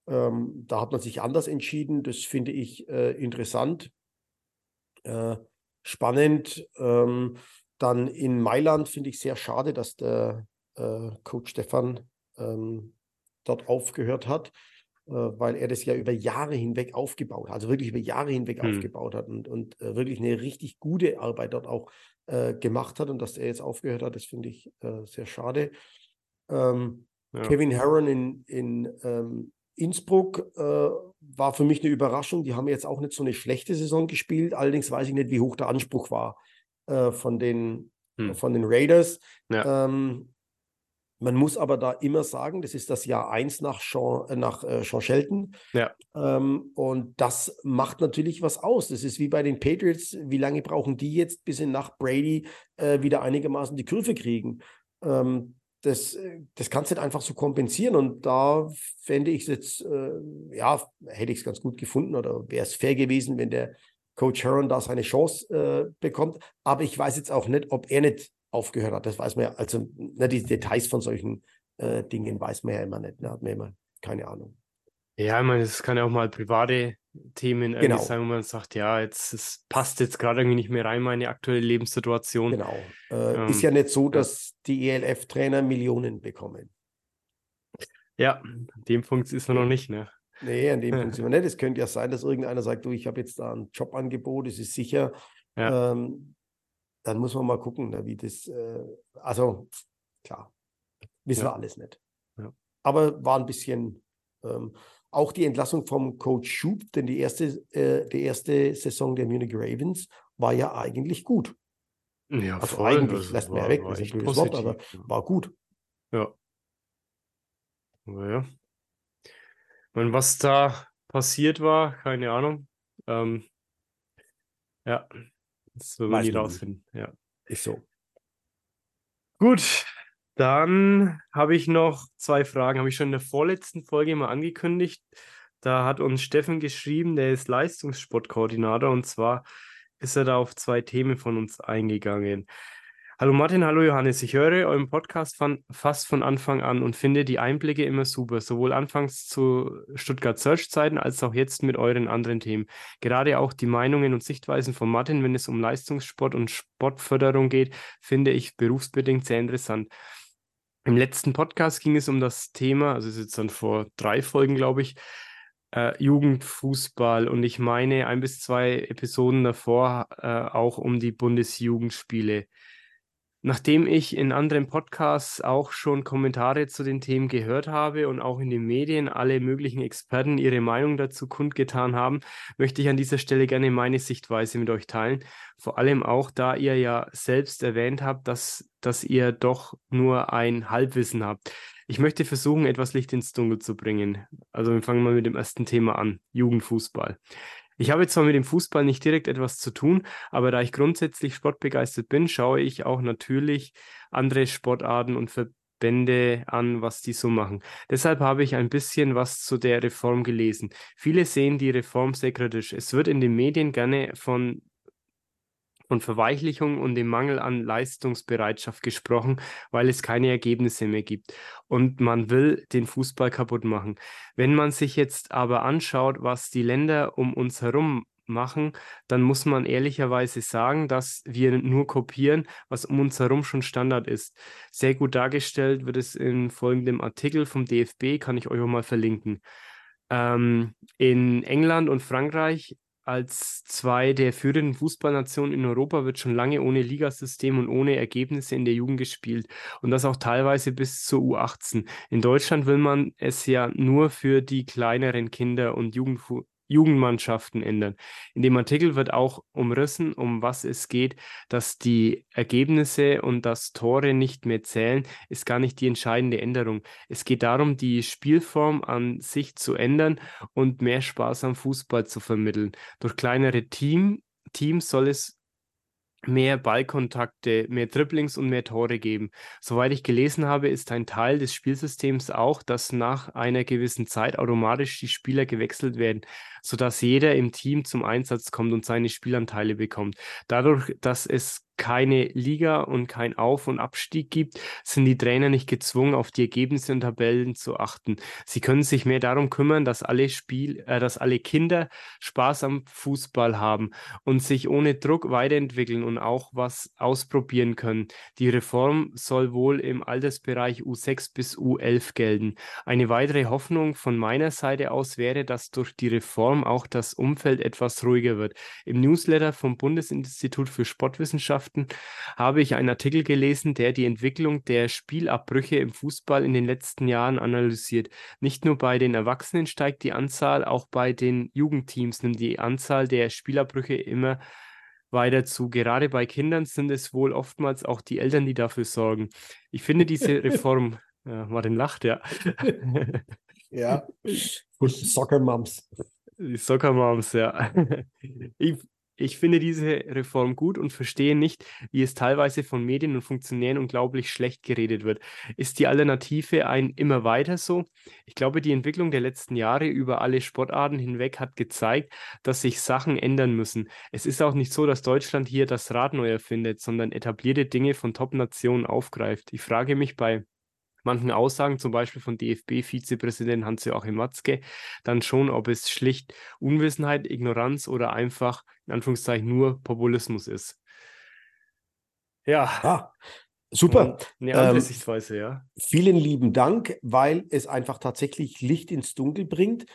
S1: Ja. Ähm, da hat man sich anders entschieden. Das finde ich äh, interessant, äh, spannend. Ähm, dann in Mailand finde ich sehr schade, dass der äh, Coach Stefan ähm, dort aufgehört hat. Äh, weil er das ja über Jahre hinweg aufgebaut hat, also wirklich über Jahre hinweg hm. aufgebaut hat und, und äh, wirklich eine richtig gute Arbeit dort auch äh, gemacht hat und dass er jetzt aufgehört hat, das finde ich äh, sehr schade. Ähm, ja. Kevin Herron in, in ähm, Innsbruck äh, war für mich eine Überraschung. Die haben jetzt auch nicht so eine schlechte Saison gespielt, allerdings weiß ich nicht, wie hoch der Anspruch war äh, von, den, hm. von den Raiders. Ja. Ähm, man muss aber da immer sagen, das ist das Jahr 1 nach Sean, äh, nach, äh, Sean Shelton. Ja. Ähm, und das macht natürlich was aus. Das ist wie bei den Patriots. Wie lange brauchen die jetzt, bis sie nach Brady äh, wieder einigermaßen die Kurve kriegen? Ähm, das, äh, das kannst du nicht einfach so kompensieren. Und da fände ich es jetzt, äh, ja, hätte ich es ganz gut gefunden oder wäre es fair gewesen, wenn der Coach Heron da seine Chance äh, bekommt. Aber ich weiß jetzt auch nicht, ob er nicht aufgehört hat. Das weiß man ja, also ne, die Details von solchen äh, Dingen weiß man ja immer nicht. Ne, hat man immer keine Ahnung.
S2: Ja, ich meine, es kann ja auch mal private Themen genau. sein, wo man sagt, ja, jetzt es passt jetzt gerade irgendwie nicht mehr rein, meine aktuelle Lebenssituation.
S1: Genau. Äh, ähm, ist ja nicht so, dass die ELF-Trainer Millionen bekommen.
S2: Ja, an dem Punkt ist man noch nicht, ne?
S1: Nee, an dem Punkt sind wir nicht. Es könnte ja sein, dass irgendeiner sagt, du, ich habe jetzt da ein Jobangebot, es ist sicher. Ja. Ähm, dann muss man mal gucken, ne, wie das, äh, also klar, wissen ja. wir alles nicht. Ja. Aber war ein bisschen ähm, auch die Entlassung vom Coach Schub, denn die erste, äh, die erste Saison der Munich Ravens war ja eigentlich gut.
S2: Ja,
S1: also voll. eigentlich, das lässt man ja weg, das ist ein blödes Wort, aber war gut.
S2: Ja. Naja. Und was da passiert war, keine Ahnung. Ähm, ja, das will man nie rausfinden. Ja.
S1: Ist so.
S2: Gut, dann habe ich noch zwei Fragen. Habe ich schon in der vorletzten Folge mal angekündigt. Da hat uns Steffen geschrieben, der ist Leistungssportkoordinator und zwar ist er da auf zwei Themen von uns eingegangen. Hallo Martin, hallo Johannes. Ich höre euren Podcast von, fast von Anfang an und finde die Einblicke immer super, sowohl anfangs zu Stuttgart Search Zeiten als auch jetzt mit euren anderen Themen. Gerade auch die Meinungen und Sichtweisen von Martin, wenn es um Leistungssport und Sportförderung geht, finde ich berufsbedingt sehr interessant. Im letzten Podcast ging es um das Thema, also es ist jetzt dann vor drei Folgen, glaube ich, äh, Jugendfußball und ich meine ein bis zwei Episoden davor äh, auch um die Bundesjugendspiele. Nachdem ich in anderen Podcasts auch schon Kommentare zu den Themen gehört habe und auch in den Medien alle möglichen Experten ihre Meinung dazu kundgetan haben, möchte ich an dieser Stelle gerne meine Sichtweise mit euch teilen. Vor allem auch, da ihr ja selbst erwähnt habt, dass, dass ihr doch nur ein Halbwissen habt. Ich möchte versuchen, etwas Licht ins Dunkel zu bringen. Also wir fangen mal mit dem ersten Thema an, Jugendfußball. Ich habe zwar mit dem Fußball nicht direkt etwas zu tun, aber da ich grundsätzlich sportbegeistert bin, schaue ich auch natürlich andere Sportarten und ver Bände an, was die so machen. Deshalb habe ich ein bisschen was zu der Reform gelesen. Viele sehen die Reform sehr kritisch. Es wird in den Medien gerne von von Verweichlichung und dem Mangel an Leistungsbereitschaft gesprochen, weil es keine Ergebnisse mehr gibt. Und man will den Fußball kaputt machen. Wenn man sich jetzt aber anschaut, was die Länder um uns herum machen, dann muss man ehrlicherweise sagen, dass wir nur kopieren, was um uns herum schon Standard ist. Sehr gut dargestellt wird es in folgendem Artikel vom DFB, kann ich euch auch mal verlinken. Ähm, in England und Frankreich als zwei der führenden Fußballnationen in Europa wird schon lange ohne Ligasystem und ohne Ergebnisse in der Jugend gespielt und das auch teilweise bis zur U18. In Deutschland will man es ja nur für die kleineren Kinder und Jugendfu Jugendmannschaften ändern. In dem Artikel wird auch umrissen, um was es geht, dass die Ergebnisse und das Tore nicht mehr zählen, ist gar nicht die entscheidende Änderung. Es geht darum, die Spielform an sich zu ändern und mehr Spaß am Fußball zu vermitteln. Durch kleinere Team, Teams soll es mehr Ballkontakte, mehr Dribblings und mehr Tore geben. Soweit ich gelesen habe, ist ein Teil des Spielsystems auch, dass nach einer gewissen Zeit automatisch die Spieler gewechselt werden, sodass jeder im Team zum Einsatz kommt und seine Spielanteile bekommt. Dadurch, dass es keine Liga und kein Auf- und Abstieg gibt, sind die Trainer nicht gezwungen, auf die Ergebnisse und Tabellen zu achten. Sie können sich mehr darum kümmern, dass alle Spiel, äh, dass alle Kinder Spaß am Fußball haben und sich ohne Druck weiterentwickeln und auch was ausprobieren können. Die Reform soll wohl im Altersbereich U6 bis U11 gelten. Eine weitere Hoffnung von meiner Seite aus wäre, dass durch die Reform auch das Umfeld etwas ruhiger wird. Im Newsletter vom Bundesinstitut für Sportwissenschaften Wissenschaften habe ich einen Artikel gelesen, der die Entwicklung der Spielabbrüche im Fußball in den letzten Jahren analysiert. Nicht nur bei den Erwachsenen steigt die Anzahl, auch bei den Jugendteams nimmt die Anzahl der Spielabbrüche immer weiter zu. Gerade bei Kindern sind es wohl oftmals auch die Eltern, die dafür sorgen. Ich finde diese Reform, ja, Martin lacht, ja.
S1: ja, Soccer Moms.
S2: Die Soccer Moms, ja. Ich, ich finde diese Reform gut und verstehe nicht, wie es teilweise von Medien und Funktionären unglaublich schlecht geredet wird. Ist die Alternative ein immer weiter so? Ich glaube, die Entwicklung der letzten Jahre über alle Sportarten hinweg hat gezeigt, dass sich Sachen ändern müssen. Es ist auch nicht so, dass Deutschland hier das Rad neu erfindet, sondern etablierte Dinge von Top-Nationen aufgreift. Ich frage mich bei manchen Aussagen, zum Beispiel von DFB-Vizepräsident Hans-Joachim Matzke, dann schon, ob es schlicht Unwissenheit, Ignoranz oder einfach, in Anführungszeichen, nur Populismus ist.
S1: Ja. Ah, super.
S2: Eine andere ähm, Sichtweise, ja.
S1: Vielen lieben Dank, weil es einfach tatsächlich Licht ins Dunkel bringt.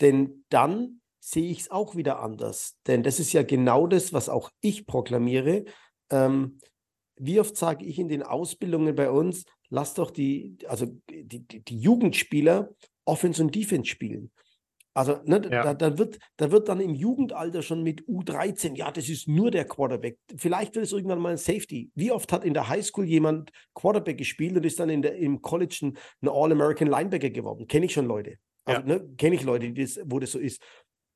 S1: Denn dann sehe ich es auch wieder anders. Denn das ist ja genau das, was auch ich proklamiere. Ähm, wie oft sage ich in den Ausbildungen bei uns, lass doch die, also die, die, die Jugendspieler Offense und Defense spielen. Also ne, ja. da, da, wird, da wird dann im Jugendalter schon mit U13, ja, das ist nur der Quarterback. Vielleicht wird es irgendwann mal ein Safety. Wie oft hat in der Highschool jemand Quarterback gespielt und ist dann in der, im College ein, ein All-American Linebacker geworden? Kenne ich schon Leute. Also, ja. ne, Kenne ich Leute, das, wo das so ist.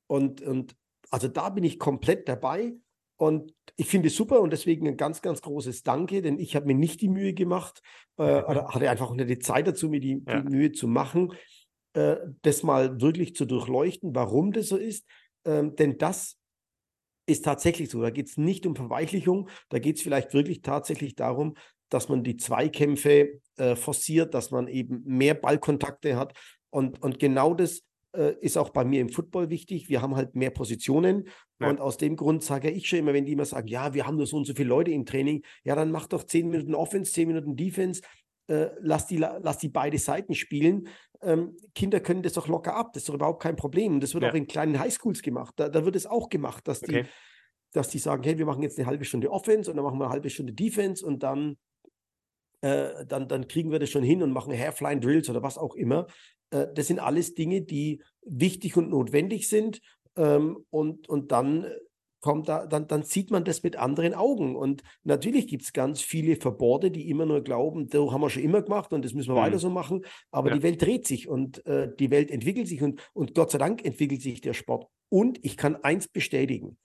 S1: Und, und also da bin ich komplett dabei. Und ich finde es super und deswegen ein ganz, ganz großes Danke, denn ich habe mir nicht die Mühe gemacht äh, oder hatte einfach nicht die Zeit dazu, mir die, ja. die Mühe zu machen, äh, das mal wirklich zu durchleuchten, warum das so ist. Ähm, denn das ist tatsächlich so. Da geht es nicht um Verweichlichung, da geht es vielleicht wirklich tatsächlich darum, dass man die Zweikämpfe äh, forciert, dass man eben mehr Ballkontakte hat. Und, und genau das ist auch bei mir im Football wichtig. Wir haben halt mehr Positionen. Ja. Und aus dem Grund sage ich schon immer, wenn die immer sagen, ja, wir haben nur so und so viele Leute im Training, ja, dann mach doch zehn Minuten Offense, zehn Minuten Defense. Äh, lass, die, lass die beide Seiten spielen. Ähm, Kinder können das doch locker ab. Das ist doch überhaupt kein Problem. Und das wird ja. auch in kleinen Highschools gemacht. Da, da, wird es auch gemacht, dass die, dass die sagen, hey, wir machen jetzt eine halbe Stunde Offense und dann machen wir eine halbe Stunde Defense und dann, äh, dann, dann kriegen wir das schon hin und machen Hairflying Drills oder was auch immer. Äh, das sind alles Dinge, die wichtig und notwendig sind. Ähm, und, und dann kommt da, dann, dann sieht man das mit anderen Augen. Und natürlich gibt es ganz viele Verborde, die immer nur glauben, so haben wir schon immer gemacht und das müssen wir mhm. weiter so machen. Aber ja. die Welt dreht sich und äh, die Welt entwickelt sich und, und Gott sei Dank entwickelt sich der Sport. Und ich kann eins bestätigen.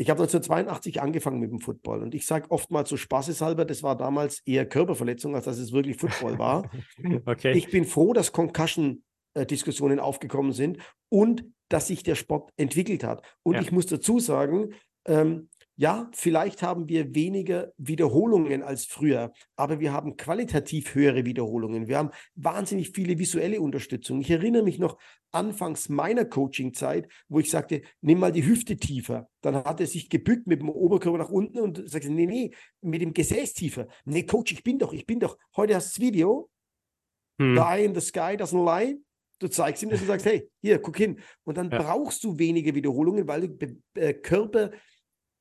S1: Ich habe 1982 angefangen mit dem Football und ich sage oftmals so spaßeshalber, das war damals eher Körperverletzung, als dass es wirklich Football war. okay. Ich bin froh, dass Concussion-Diskussionen aufgekommen sind und dass sich der Sport entwickelt hat. Und ja. ich muss dazu sagen, ähm, ja, vielleicht haben wir weniger Wiederholungen als früher, aber wir haben qualitativ höhere Wiederholungen. Wir haben wahnsinnig viele visuelle Unterstützung. Ich erinnere mich noch anfangs meiner Coaching-Zeit, wo ich sagte, nimm mal die Hüfte tiefer. Dann hat er sich gebückt mit dem Oberkörper nach unten und sagte, nee, nee, mit dem Gesäß tiefer. Nee, Coach, ich bin doch, ich bin doch. Heute hast du das Video. Hm. Eye in the sky doesn't lie. Du zeigst ihm das und sagst, hey, hier, guck hin. Und dann ja. brauchst du wenige Wiederholungen, weil du äh, Körper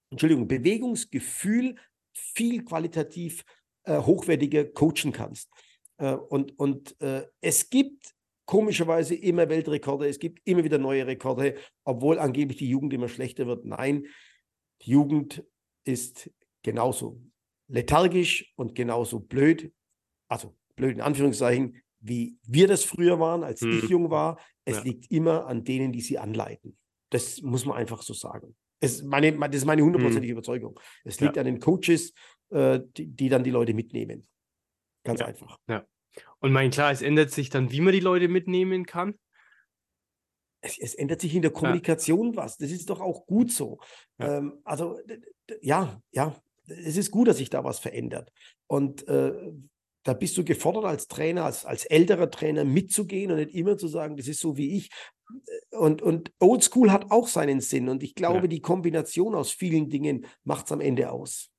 S1: Entschuldigung, Bewegungsgefühl viel qualitativ äh, hochwertiger coachen kannst. Äh, und und äh, es gibt komischerweise immer Weltrekorde, es gibt immer wieder neue Rekorde, obwohl angeblich die Jugend immer schlechter wird. Nein, die Jugend ist genauso lethargisch und genauso blöd, also blöd in Anführungszeichen, wie wir das früher waren, als hm. ich jung war. Es ja. liegt immer an denen, die sie anleiten. Das muss man einfach so sagen. Es meine, das ist meine hundertprozentige hm. Überzeugung. Es liegt ja. an den Coaches, äh, die, die, dann die Leute mitnehmen. Ganz
S2: ja.
S1: einfach.
S2: Ja. Und mein klar, es ändert sich dann, wie man die Leute mitnehmen kann.
S1: Es, es ändert sich in der Kommunikation was. Das ist doch auch gut so. Ähm, also ja, ja, es ist gut, dass sich da was verändert. Und äh, da bist du gefordert als Trainer, als, als älterer Trainer mitzugehen und nicht immer zu sagen, das ist so wie ich. Und, und Old School hat auch seinen Sinn. Und ich glaube, ja. die Kombination aus vielen Dingen macht es am Ende aus.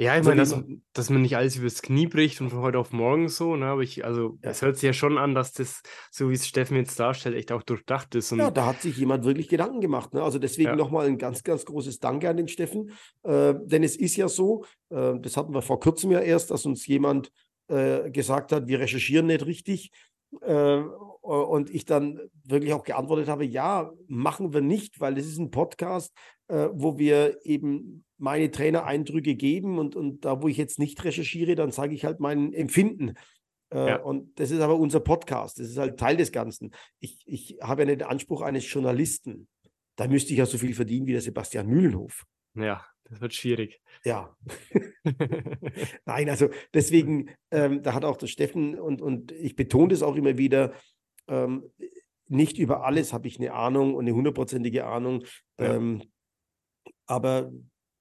S2: Ja, ich also meine, dass, dass man nicht alles übers Knie bricht und von heute auf morgen so, ne? Aber ich, also ja. es hört sich ja schon an, dass das, so wie es Steffen jetzt darstellt, echt auch durchdacht ist.
S1: ja, da hat sich jemand wirklich Gedanken gemacht. Ne? Also deswegen ja. nochmal ein ganz, ganz großes Danke an den Steffen. Äh, denn es ist ja so, äh, das hatten wir vor kurzem ja erst, dass uns jemand äh, gesagt hat, wir recherchieren nicht richtig. Äh, und ich dann wirklich auch geantwortet habe, ja, machen wir nicht, weil das ist ein Podcast, äh, wo wir eben meine Trainereindrücke geben und, und da, wo ich jetzt nicht recherchiere, dann sage ich halt mein Empfinden. Äh, ja. Und das ist aber unser Podcast, das ist halt Teil des Ganzen. Ich, ich habe ja nicht den Anspruch eines Journalisten. Da müsste ich ja so viel verdienen wie der Sebastian Mühlenhof.
S2: Ja, das wird schwierig.
S1: Ja. Nein, also deswegen, ähm, da hat auch der Steffen und, und ich betone das auch immer wieder, ähm, nicht über alles habe ich eine Ahnung und eine hundertprozentige Ahnung. Ja. Ähm, aber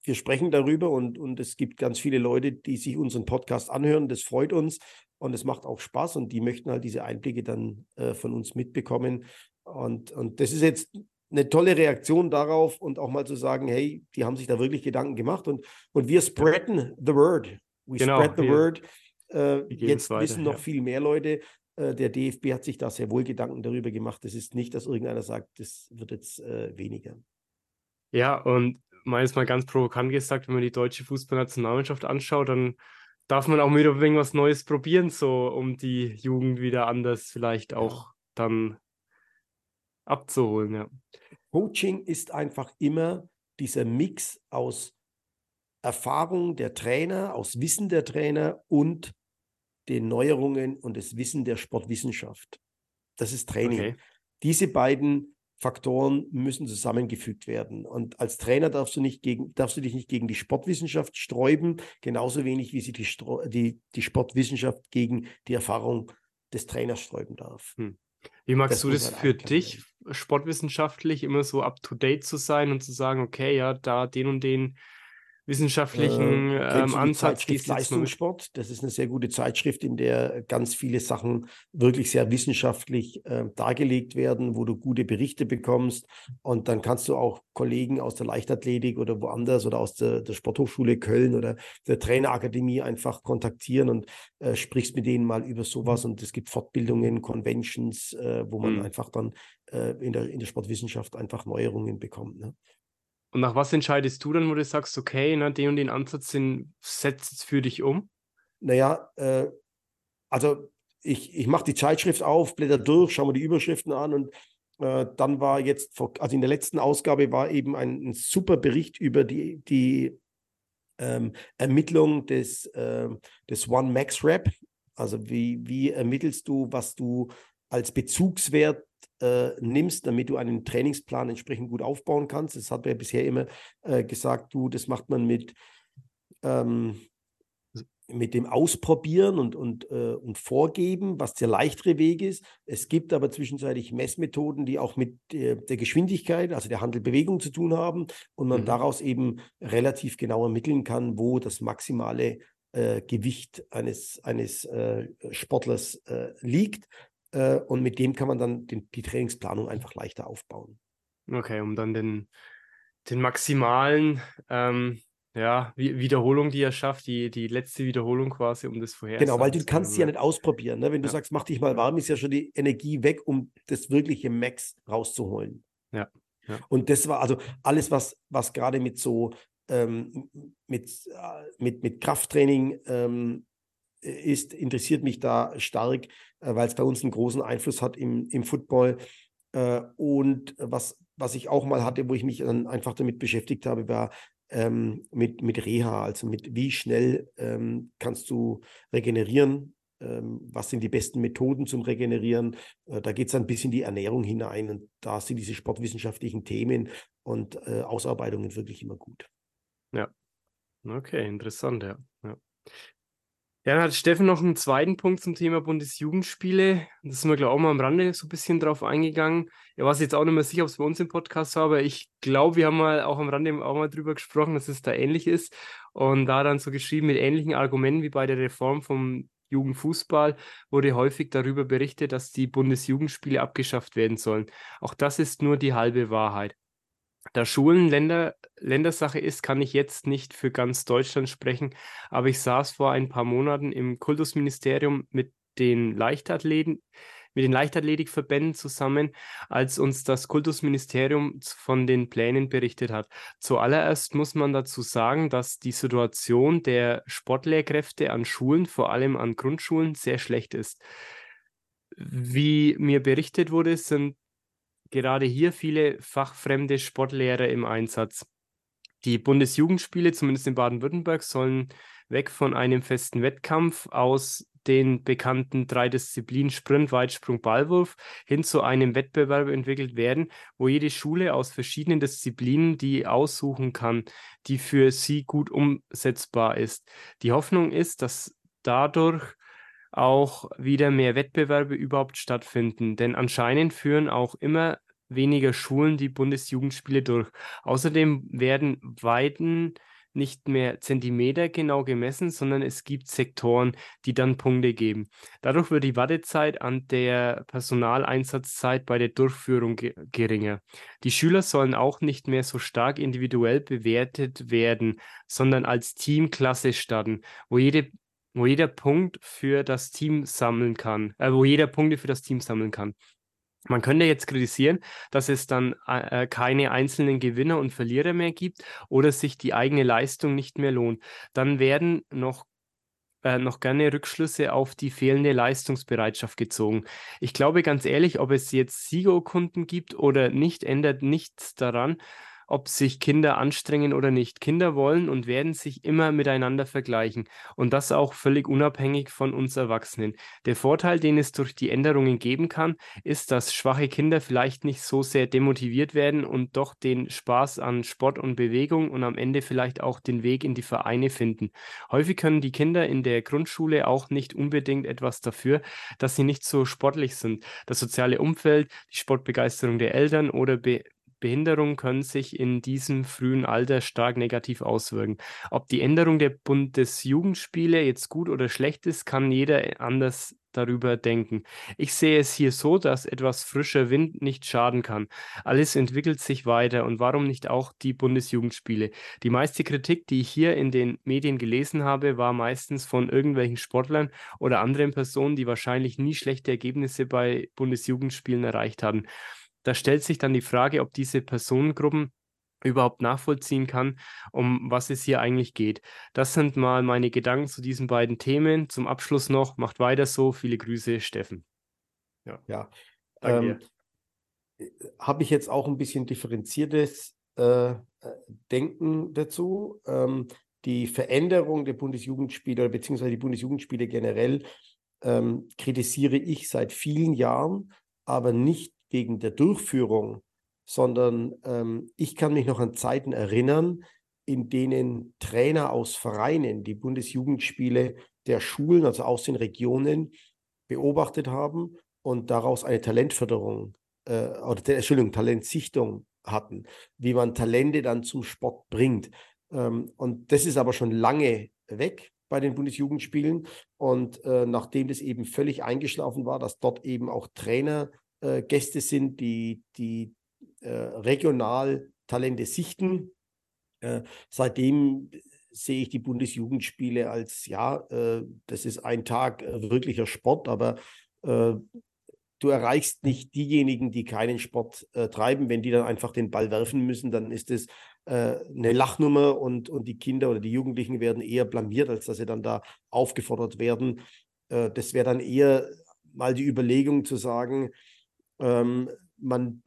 S1: wir sprechen darüber und, und es gibt ganz viele Leute, die sich unseren Podcast anhören. Das freut uns und es macht auch Spaß und die möchten halt diese Einblicke dann äh, von uns mitbekommen. Und, und das ist jetzt eine tolle Reaktion darauf und auch mal zu sagen, hey, die haben sich da wirklich Gedanken gemacht und, und wir spreaden the word. We genau, spread the wir, word. Äh, jetzt weiter, wissen noch ja. viel mehr Leute. Äh, der DFB hat sich da sehr wohl Gedanken darüber gemacht. Das ist nicht, dass irgendeiner sagt, das wird jetzt äh, weniger.
S2: Ja, und meines mal ganz provokant gesagt, wenn man die deutsche Fußballnationalmannschaft anschaut, dann darf man auch wieder irgendwas Neues probieren, so um die Jugend wieder anders vielleicht auch dann abzuholen, ja.
S1: Coaching ist einfach immer dieser Mix aus Erfahrung der Trainer, aus Wissen der Trainer und den Neuerungen und das Wissen der Sportwissenschaft. Das ist Training. Okay. Diese beiden Faktoren müssen zusammengefügt werden. Und als Trainer darfst du, nicht gegen, darfst du dich nicht gegen die Sportwissenschaft sträuben, genauso wenig wie sie die, die, die Sportwissenschaft gegen die Erfahrung des Trainers sträuben darf. Hm.
S2: Wie magst das du das für dich sportwissenschaftlich immer so up-to-date zu sein und zu sagen, okay, ja, da den und den wissenschaftlichen äh, ähm, Ansatz.
S1: Zeitschrift Leistungssport, das ist eine sehr gute Zeitschrift, in der ganz viele Sachen wirklich sehr wissenschaftlich äh, dargelegt werden, wo du gute Berichte bekommst. Und dann kannst du auch Kollegen aus der Leichtathletik oder woanders oder aus der, der Sporthochschule Köln oder der Trainerakademie einfach kontaktieren und äh, sprichst mit denen mal über sowas. Und es gibt Fortbildungen, Conventions, äh, wo man mhm. einfach dann äh, in, der, in der Sportwissenschaft einfach Neuerungen bekommt. Ne?
S2: Und nach was entscheidest du dann, wo du sagst, okay, na, den und den Ansatz setzt es für dich um?
S1: Naja, äh, also ich, ich mache die Zeitschrift auf, blätter durch, schaue mir die Überschriften an und äh, dann war jetzt, vor, also in der letzten Ausgabe war eben ein, ein super Bericht über die, die ähm, Ermittlung des, äh, des One Max Rap. Also wie, wie ermittelst du, was du als Bezugswert äh, nimmst, damit du einen Trainingsplan entsprechend gut aufbauen kannst. Das hat man ja bisher immer äh, gesagt, du, das macht man mit, ähm, mit dem Ausprobieren und, und, äh, und Vorgeben, was der leichtere Weg ist. Es gibt aber zwischenzeitlich Messmethoden, die auch mit der, der Geschwindigkeit, also der Handelbewegung zu tun haben und man mhm. daraus eben relativ genau ermitteln kann, wo das maximale äh, Gewicht eines, eines äh, Sportlers äh, liegt. Äh, und mit dem kann man dann den, die Trainingsplanung einfach leichter aufbauen.
S2: Okay, um dann den, den maximalen ähm, ja, Wiederholung, die er schafft, die, die letzte Wiederholung quasi, um das vorher
S1: Genau, weil du kannst sie ja nicht ausprobieren. Ne? Wenn du ja. sagst, mach dich mal warm, ist ja schon die Energie weg, um das wirkliche Max rauszuholen.
S2: Ja.
S1: ja. Und das war also alles, was, was gerade mit so ähm, mit, äh, mit, mit Krafttraining ähm, ist, interessiert mich da stark, äh, weil es bei uns einen großen Einfluss hat im, im Football. Äh, und was, was ich auch mal hatte, wo ich mich dann einfach damit beschäftigt habe, war ähm, mit, mit Reha, also mit wie schnell ähm, kannst du regenerieren, ähm, was sind die besten Methoden zum Regenerieren. Äh, da geht es ein bisschen die Ernährung hinein und da sind diese sportwissenschaftlichen Themen und äh, Ausarbeitungen wirklich immer gut.
S2: Ja. Okay, interessant, ja. ja. Dann hat Steffen noch einen zweiten Punkt zum Thema Bundesjugendspiele. Das sind wir, glaube ich, auch mal am Rande so ein bisschen drauf eingegangen. Er war sich jetzt auch nicht mehr sicher, ob es bei uns im Podcast war, aber ich glaube, wir haben mal auch am Rande auch mal drüber gesprochen, dass es da ähnlich ist. Und da dann so geschrieben, mit ähnlichen Argumenten wie bei der Reform vom Jugendfußball wurde häufig darüber berichtet, dass die Bundesjugendspiele abgeschafft werden sollen. Auch das ist nur die halbe Wahrheit. Da Schulen Länder, Ländersache ist, kann ich jetzt nicht für ganz Deutschland sprechen, aber ich saß vor ein paar Monaten im Kultusministerium mit den Leichtathleten, mit den Leichtathletikverbänden zusammen, als uns das Kultusministerium von den Plänen berichtet hat. Zuallererst muss man dazu sagen, dass die Situation der Sportlehrkräfte an Schulen, vor allem an Grundschulen, sehr schlecht ist. Wie mir berichtet wurde, sind gerade hier viele fachfremde Sportlehrer im Einsatz. Die Bundesjugendspiele, zumindest in Baden-Württemberg, sollen weg von einem festen Wettkampf aus den bekannten drei Disziplinen Sprint, Weitsprung, Ballwurf hin zu einem Wettbewerb entwickelt werden, wo jede Schule aus verschiedenen Disziplinen die aussuchen kann, die für sie gut umsetzbar ist. Die Hoffnung ist, dass dadurch auch wieder mehr Wettbewerbe überhaupt stattfinden. Denn anscheinend führen auch immer weniger Schulen die Bundesjugendspiele durch. Außerdem werden Weiten nicht mehr Zentimeter genau gemessen, sondern es gibt Sektoren, die dann Punkte geben. Dadurch wird die Wartezeit an der Personaleinsatzzeit bei der Durchführung ge geringer. Die Schüler sollen auch nicht mehr so stark individuell bewertet werden, sondern als Teamklasse starten, wo jede wo jeder Punkt für das Team sammeln kann, äh, wo jeder Punkte für das Team sammeln kann. Man könnte jetzt kritisieren, dass es dann äh, keine einzelnen Gewinner und Verlierer mehr gibt oder sich die eigene Leistung nicht mehr lohnt. Dann werden noch äh, noch gerne Rückschlüsse auf die fehlende Leistungsbereitschaft gezogen. Ich glaube ganz ehrlich, ob es jetzt Siegerkunden gibt oder nicht, ändert nichts daran, ob sich Kinder anstrengen oder nicht. Kinder wollen und werden sich immer miteinander vergleichen und das auch völlig unabhängig von uns Erwachsenen. Der Vorteil, den es durch die Änderungen geben kann, ist, dass schwache Kinder vielleicht nicht so sehr demotiviert werden und doch den Spaß an Sport und Bewegung und am Ende vielleicht auch den Weg in die Vereine finden. Häufig können die Kinder in der Grundschule auch nicht unbedingt etwas dafür, dass sie nicht so sportlich sind. Das soziale Umfeld, die Sportbegeisterung der Eltern oder Be Behinderungen können sich in diesem frühen Alter stark negativ auswirken. Ob die Änderung der Bundesjugendspiele jetzt gut oder schlecht ist, kann jeder anders darüber denken. Ich sehe es hier so, dass etwas frischer Wind nicht schaden kann. Alles entwickelt sich weiter und warum nicht auch die Bundesjugendspiele? Die meiste Kritik, die ich hier in den Medien gelesen habe, war meistens von irgendwelchen Sportlern oder anderen Personen, die wahrscheinlich nie schlechte Ergebnisse bei Bundesjugendspielen erreicht haben. Da stellt sich dann die Frage, ob diese Personengruppen überhaupt nachvollziehen kann, um was es hier eigentlich geht. Das sind mal meine Gedanken zu diesen beiden Themen. Zum Abschluss noch, macht weiter so. Viele Grüße, Steffen.
S1: Ja, ja. Ähm, Habe ich jetzt auch ein bisschen differenziertes äh, Denken dazu. Ähm, die Veränderung der Bundesjugendspiele beziehungsweise die Bundesjugendspiele generell ähm, kritisiere ich seit vielen Jahren, aber nicht wegen der Durchführung, sondern ähm, ich kann mich noch an Zeiten erinnern, in denen Trainer aus Vereinen die Bundesjugendspiele der Schulen, also aus den Regionen, beobachtet haben und daraus eine Talentförderung äh, oder Entschuldigung, Talentsichtung hatten, wie man Talente dann zum Sport bringt. Ähm, und das ist aber schon lange weg bei den Bundesjugendspielen. Und äh, nachdem das eben völlig eingeschlafen war, dass dort eben auch Trainer äh, Gäste sind, die, die äh, regional Talente sichten, äh, seitdem sehe ich die Bundesjugendspiele als, ja, äh, das ist ein Tag äh, wirklicher Sport, aber du erreichst nicht diejenigen, die keinen Sport äh, treiben. Wenn die dann einfach den Ball werfen müssen, dann ist es äh, eine Lachnummer und, und die Kinder oder die Jugendlichen werden eher blamiert, als dass sie dann da aufgefordert werden. Äh, das wäre dann eher mal die Überlegung zu sagen, ähm, man,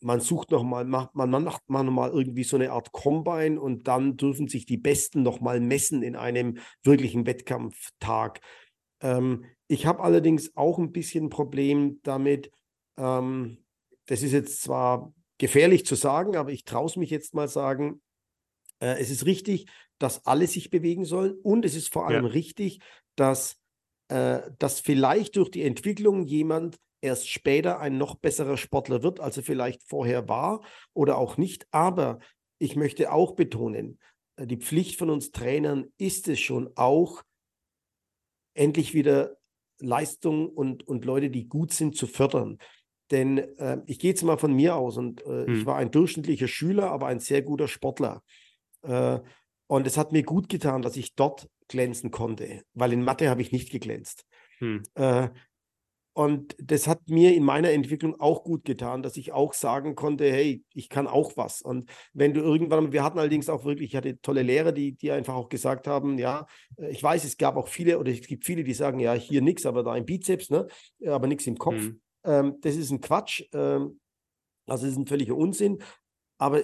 S1: man sucht nochmal, macht, man macht man nochmal irgendwie so eine Art Combine und dann dürfen sich die Besten nochmal messen in einem wirklichen Wettkampftag. Ähm, ich habe allerdings auch ein bisschen ein Problem damit, ähm, das ist jetzt zwar gefährlich zu sagen, aber ich traue es mich jetzt mal sagen, äh, es ist richtig, dass alle sich bewegen sollen und es ist vor allem ja. richtig, dass, äh, dass vielleicht durch die Entwicklung jemand erst später ein noch besserer Sportler wird, als er vielleicht vorher war oder auch nicht. Aber ich möchte auch betonen, äh, die Pflicht von uns Trainern ist es schon auch, endlich wieder Leistung und, und Leute, die gut sind, zu fördern. Denn äh, ich gehe jetzt mal von mir aus und äh, hm. ich war ein durchschnittlicher Schüler, aber ein sehr guter Sportler. Äh, und es hat mir gut getan, dass ich dort glänzen konnte, weil in Mathe habe ich nicht geglänzt. Hm. Äh, und das hat mir in meiner Entwicklung auch gut getan, dass ich auch sagen konnte, hey, ich kann auch was. Und wenn du irgendwann, wir hatten allerdings auch wirklich, ich hatte tolle Lehrer, die, die einfach auch gesagt haben, ja, äh, ich weiß, es gab auch viele oder es gibt viele, die sagen, ja, hier nichts, aber da ein Bizeps, ne? aber nichts im Kopf. Mhm. Ähm, das ist ein Quatsch. Ähm, also das ist ein völliger Unsinn. Aber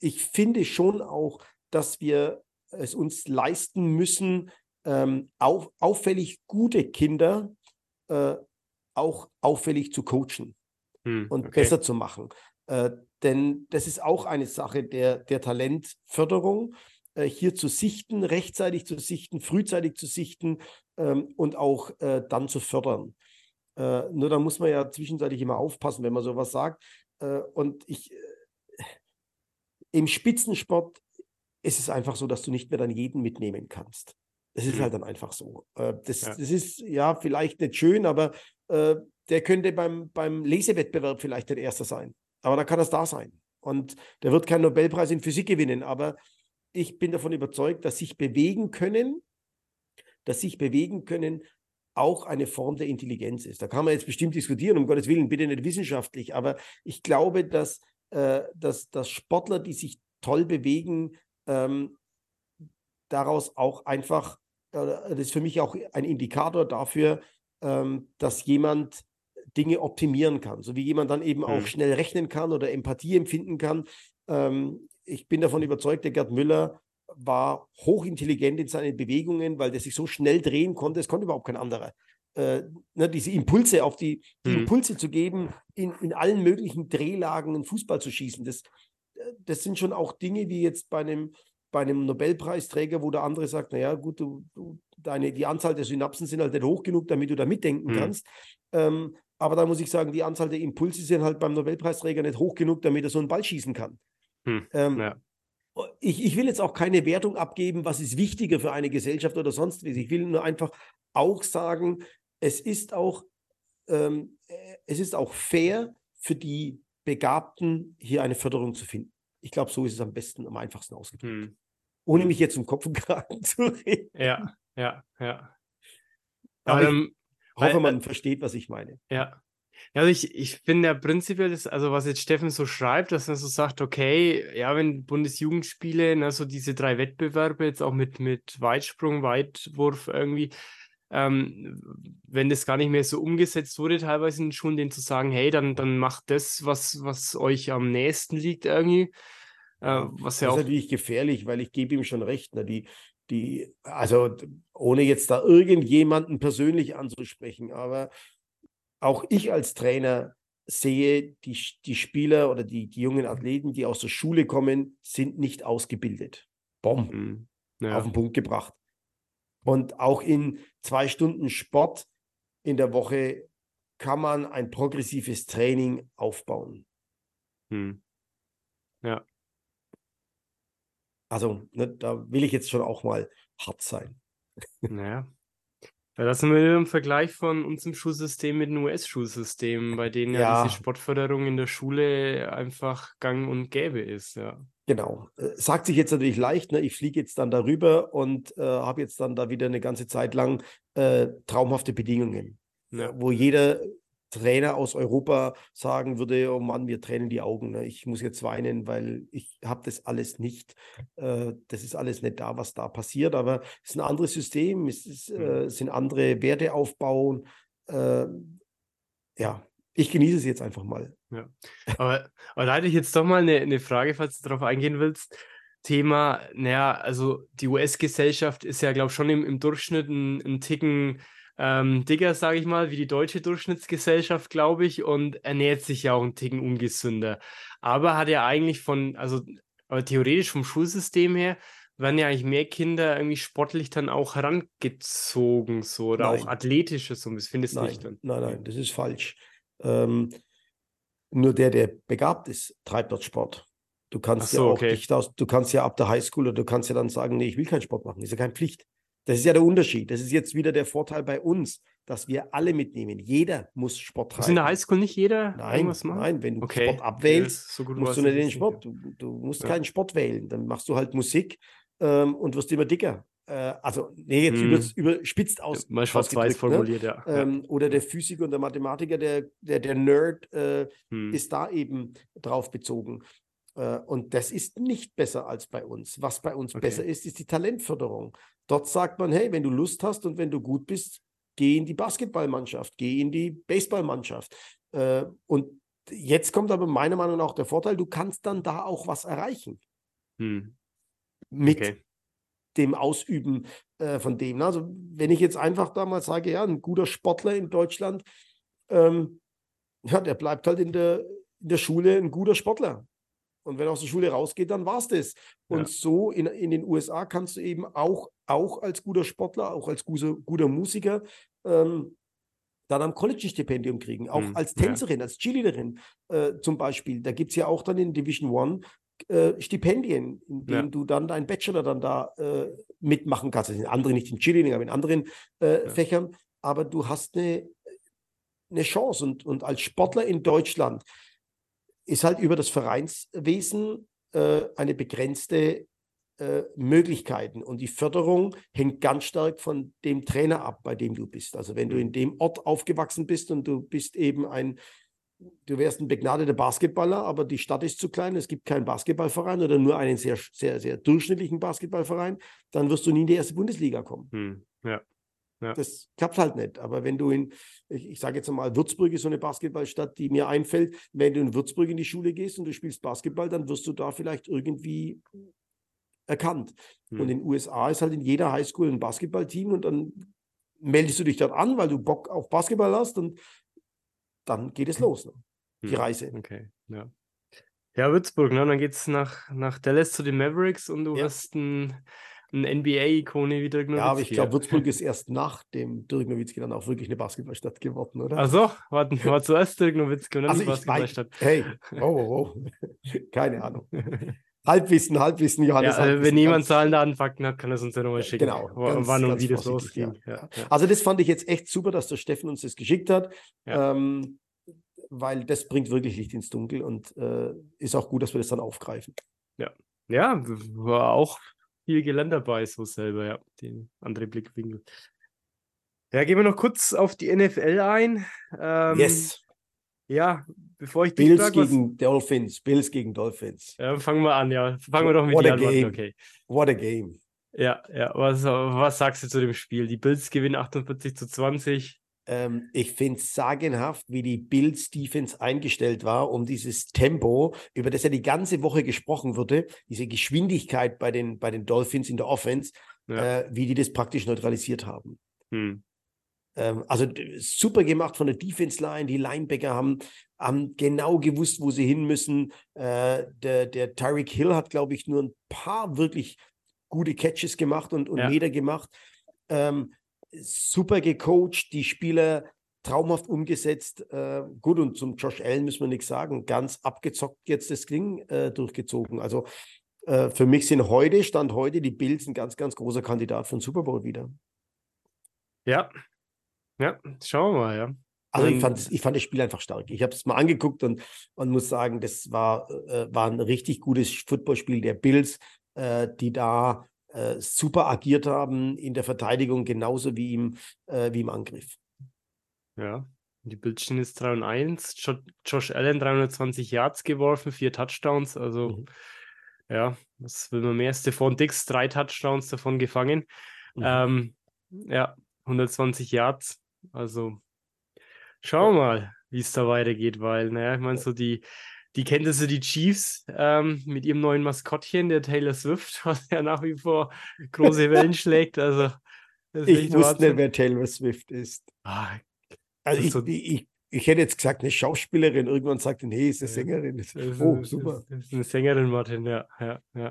S1: ich finde schon auch, dass wir es uns leisten müssen, ähm, auf, auffällig gute Kinder äh, auch auffällig zu coachen hm, und okay. besser zu machen. Äh, denn das ist auch eine Sache der, der Talentförderung, äh, hier zu sichten, rechtzeitig zu sichten, frühzeitig zu sichten ähm, und auch äh, dann zu fördern. Äh, nur da muss man ja zwischenzeitlich immer aufpassen, wenn man sowas sagt. Äh, und ich, äh, im Spitzensport ist es einfach so, dass du nicht mehr dann jeden mitnehmen kannst. Das ist mhm. halt dann einfach so. Das, ja. das ist ja vielleicht nicht schön, aber äh, der könnte beim, beim Lesewettbewerb vielleicht der Erste sein. Aber dann kann das da sein. Und der wird keinen Nobelpreis in Physik gewinnen. Aber ich bin davon überzeugt, dass sich bewegen können, dass sich bewegen können auch eine Form der Intelligenz ist. Da kann man jetzt bestimmt diskutieren, um Gottes Willen, bitte nicht wissenschaftlich, aber ich glaube, dass, äh, dass, dass Sportler, die sich toll bewegen, ähm, daraus auch einfach, äh, das ist für mich auch ein Indikator dafür, ähm, dass jemand Dinge optimieren kann, so wie jemand dann eben mhm. auch schnell rechnen kann oder Empathie empfinden kann. Ähm, ich bin davon überzeugt, der Gerd Müller war hochintelligent in seinen Bewegungen, weil der sich so schnell drehen konnte, es konnte überhaupt kein anderer. Äh, ne, diese Impulse auf die, die mhm. Impulse zu geben, in, in allen möglichen Drehlagen einen Fußball zu schießen, das, äh, das sind schon auch Dinge, wie jetzt bei einem, bei einem Nobelpreisträger, wo der andere sagt, naja, gut, du, du, deine, die Anzahl der Synapsen sind halt nicht hoch genug, damit du da mitdenken mhm. kannst. Ähm, aber da muss ich sagen, die Anzahl der Impulse sind halt beim Nobelpreisträger nicht hoch genug, damit er so einen Ball schießen kann. Mhm. Ähm, ja. ich, ich will jetzt auch keine Wertung abgeben, was ist wichtiger für eine Gesellschaft oder sonst was. Ich will nur einfach auch sagen, es ist auch, ähm, es ist auch fair für die Begabten, hier eine Förderung zu finden. Ich glaube, so ist es am besten, am einfachsten ausgedrückt. Hm. Ohne mich jetzt um Kopf und Kragen zu reden.
S2: Ja, ja, ja.
S1: Aber ähm, ich hoffe, man äh, versteht, was ich meine.
S2: Ja. Ja, also ich, ich finde ja prinzipiell, das, also was jetzt Steffen so schreibt, dass er so sagt, okay, ja, wenn Bundesjugendspiele, ne, so diese drei Wettbewerbe, jetzt auch mit, mit Weitsprung, Weitwurf irgendwie, ähm, wenn das gar nicht mehr so umgesetzt wurde, teilweise in Schulen, denen zu sagen, hey, dann, dann macht das, was, was euch am nächsten liegt irgendwie.
S1: Äh, was ja das ist natürlich gefährlich, weil ich gebe ihm schon recht. Ne? Die, die, also ohne jetzt da irgendjemanden persönlich anzusprechen, aber auch ich als Trainer sehe, die, die Spieler oder die, die jungen Athleten, die aus der Schule kommen, sind nicht ausgebildet. Bom, mhm. ja. auf den Punkt gebracht. Und auch in zwei Stunden Sport in der Woche kann man ein progressives Training aufbauen.
S2: Hm. Ja.
S1: Also, ne, da will ich jetzt schon auch mal hart sein.
S2: Naja. Ja, das sind wir im Vergleich von unserem Schulsystem mit dem US-Schulsystem, bei denen ja, ja, diese Sportförderung in der Schule einfach gang und gäbe ist, ja.
S1: Genau. Äh, sagt sich jetzt natürlich leicht, ne? ich fliege jetzt dann darüber und äh, habe jetzt dann da wieder eine ganze Zeit lang äh, traumhafte Bedingungen, ja. wo jeder Trainer aus Europa sagen würde, oh Mann, wir tränen die Augen. Ne? Ich muss jetzt weinen, weil ich habe das alles nicht. Äh, das ist alles nicht da, was da passiert. Aber es ist ein anderes System, es, ist, mhm. äh, sind andere Werte aufbauen. Äh, ja, ich genieße es jetzt einfach mal.
S2: Ja. Aber, aber da hätte ich jetzt doch mal eine, eine Frage, falls du darauf eingehen willst. Thema, naja, also die US-Gesellschaft ist ja, glaube ich, schon im, im Durchschnitt ein, ein Ticken ähm, dicker, sage ich mal, wie die deutsche Durchschnittsgesellschaft, glaube ich, und ernährt sich ja auch einen Ticken ungesünder. Aber hat ja eigentlich von, also aber theoretisch vom Schulsystem her, werden ja eigentlich mehr Kinder irgendwie sportlich dann auch herangezogen, so oder nein. auch athletisches, so das findest du nicht
S1: dann. Nein, nein, das ist falsch. Ähm, nur der, der begabt ist, treibt dort Sport. Du kannst so, ja auch okay. nicht aus, du kannst ja ab der Highschool oder du kannst ja dann sagen, nee, ich will keinen Sport machen, ist ja keine Pflicht. Das ist ja der Unterschied. Das ist jetzt wieder der Vorteil bei uns, dass wir alle mitnehmen. Jeder muss Sport treiben.
S2: Ist in der Highschool nicht jeder
S1: nein? Nein, wenn du okay. Sport abwählst, so musst du nicht den Sport. Du, du musst ja. keinen Sport wählen. Dann machst du halt Musik ähm, und wirst immer dicker. Äh, also, nee, jetzt hm. über, überspitzt aus.
S2: Mal schwarz-weiß ne? formuliert, ne? ja.
S1: Ähm, oder der Physiker und der Mathematiker, der, der, der Nerd, äh, hm. ist da eben drauf bezogen. Äh, und das ist nicht besser als bei uns. Was bei uns okay. besser ist, ist die Talentförderung. Dort sagt man, hey, wenn du Lust hast und wenn du gut bist, geh in die Basketballmannschaft, geh in die Baseballmannschaft. Äh, und jetzt kommt aber meiner Meinung nach der Vorteil, du kannst dann da auch was erreichen. Hm. Mit okay. Dem Ausüben äh, von dem. Also wenn ich jetzt einfach da mal sage, ja, ein guter Sportler in Deutschland, ähm, ja, der bleibt halt in der, in der Schule ein guter Sportler. Und wenn er aus der Schule rausgeht, dann war es das. Und ja. so in, in den USA kannst du eben auch, auch als guter Sportler, auch als guter, guter Musiker, ähm, dann am College-Stipendium kriegen. Auch hm, als Tänzerin, ja. als Cheerleaderin äh, zum Beispiel. Da gibt es ja auch dann in Division One äh, Stipendien, in denen ja. du dann deinen Bachelor dann da äh, mitmachen kannst. Das sind andere nicht in Cheerleading, aber in anderen äh, ja. Fächern. Aber du hast eine, eine Chance. Und, und als Sportler in Deutschland ist halt über das Vereinswesen äh, eine begrenzte äh, Möglichkeiten. Und die Förderung hängt ganz stark von dem Trainer ab, bei dem du bist. Also wenn du in dem Ort aufgewachsen bist und du bist eben ein, du wärst ein begnadeter Basketballer, aber die Stadt ist zu klein, es gibt keinen Basketballverein oder nur einen sehr, sehr, sehr durchschnittlichen Basketballverein, dann wirst du nie in die erste Bundesliga kommen.
S2: Hm, ja.
S1: Ja. Das klappt halt nicht. Aber wenn du in, ich, ich sage jetzt mal, Würzburg ist so eine Basketballstadt, die mir einfällt, wenn du in Würzburg in die Schule gehst und du spielst Basketball, dann wirst du da vielleicht irgendwie erkannt. Hm. Und in den USA ist halt in jeder Highschool ein Basketballteam und dann meldest du dich dort an, weil du Bock auf Basketball hast und dann geht es los, ne? die hm. Reise.
S2: Okay, ja. Ja, Würzburg, ne? dann geht es nach, nach Dallas zu den Mavericks und du ja. hast ein eine NBA-Ikone wie Dirk
S1: Nowitzki. Ja, aber ich glaube, Würzburg ist erst nach dem Dirk Nowitzki dann auch wirklich eine Basketballstadt geworden, oder?
S2: Ach so, war, war zuerst Dirk Nowitzki und dann
S1: also
S2: die Basketballstadt.
S1: Hey, oh, oh, oh. keine Ahnung. Halbwissen, Halbwissen, Johannes.
S2: Ja,
S1: also
S2: wenn niemand Zahlen, Daten, Fakten hat, kann er es uns ja nochmal schicken.
S1: Genau.
S2: Ganz, wann und wie das losging.
S1: Ja. Ja, also das fand ich jetzt echt super, dass der Steffen uns das geschickt hat. Ähm, weil das bringt wirklich Licht ins Dunkel und äh, ist auch gut, dass wir das dann aufgreifen.
S2: Ja, ja, war auch viel gelernt dabei, so selber, ja, den anderen Blickwinkel. Ja, gehen wir noch kurz auf die NFL ein.
S1: Ähm, yes.
S2: Ja, bevor ich
S1: Bills frag, gegen was... Dolphins, Bills gegen Dolphins.
S2: Ja, fangen wir an, ja. Fangen wir doch mit What
S1: a game. okay. What a game.
S2: Ja, ja, was, was sagst du zu dem Spiel? Die Bills gewinnen 48 zu 20.
S1: Ähm, ich finde es sagenhaft, wie die Bills Defense eingestellt war, um dieses Tempo, über das ja die ganze Woche gesprochen wurde, diese Geschwindigkeit bei den, bei den Dolphins in der Offense, ja. äh, wie die das praktisch neutralisiert haben. Hm. Ähm, also super gemacht von der Defense Line. Die Linebacker haben, haben genau gewusst, wo sie hin müssen. Äh, der, der Tyreek Hill hat, glaube ich, nur ein paar wirklich gute Catches gemacht und, und ja. Meter gemacht. Ähm, super gecoacht, die Spieler traumhaft umgesetzt. Äh, gut, und zum Josh Allen müssen wir nichts sagen. Ganz abgezockt jetzt das Ding äh, durchgezogen. Also äh, für mich sind heute, Stand heute, die Bills ein ganz, ganz großer Kandidat für den Super Bowl wieder.
S2: Ja, ja, schauen wir mal, ja.
S1: Also ich fand, ich fand das Spiel einfach stark. Ich habe es mal angeguckt und, und muss sagen, das war, äh, war ein richtig gutes Footballspiel der Bills, äh, die da äh, super agiert haben in der Verteidigung, genauso wie im, äh, wie im Angriff.
S2: Ja, die Bills stehen jetzt 3 und 1. Jo Josh Allen 320 Yards geworfen, vier Touchdowns. Also, mhm. ja, was will man mehr? Stefan Dix, drei Touchdowns davon gefangen. Mhm. Ähm, ja, 120 Yards. Also schauen wir mal, wie es da weitergeht, weil, naja, ich meine, so die, die Kenntnisse, die Chiefs ähm, mit ihrem neuen Maskottchen, der Taylor Swift, was ja nach wie vor große Wellen schlägt. Also,
S1: ich wusste nicht, wer Taylor Swift ist. Ah, also ich, so ich, ich, hätte jetzt gesagt, eine Schauspielerin. Irgendwann sagt, nee, ist eine Sängerin.
S2: Ist, oh, super. Ist, ist eine Sängerin, Martin, ja, ja, ja.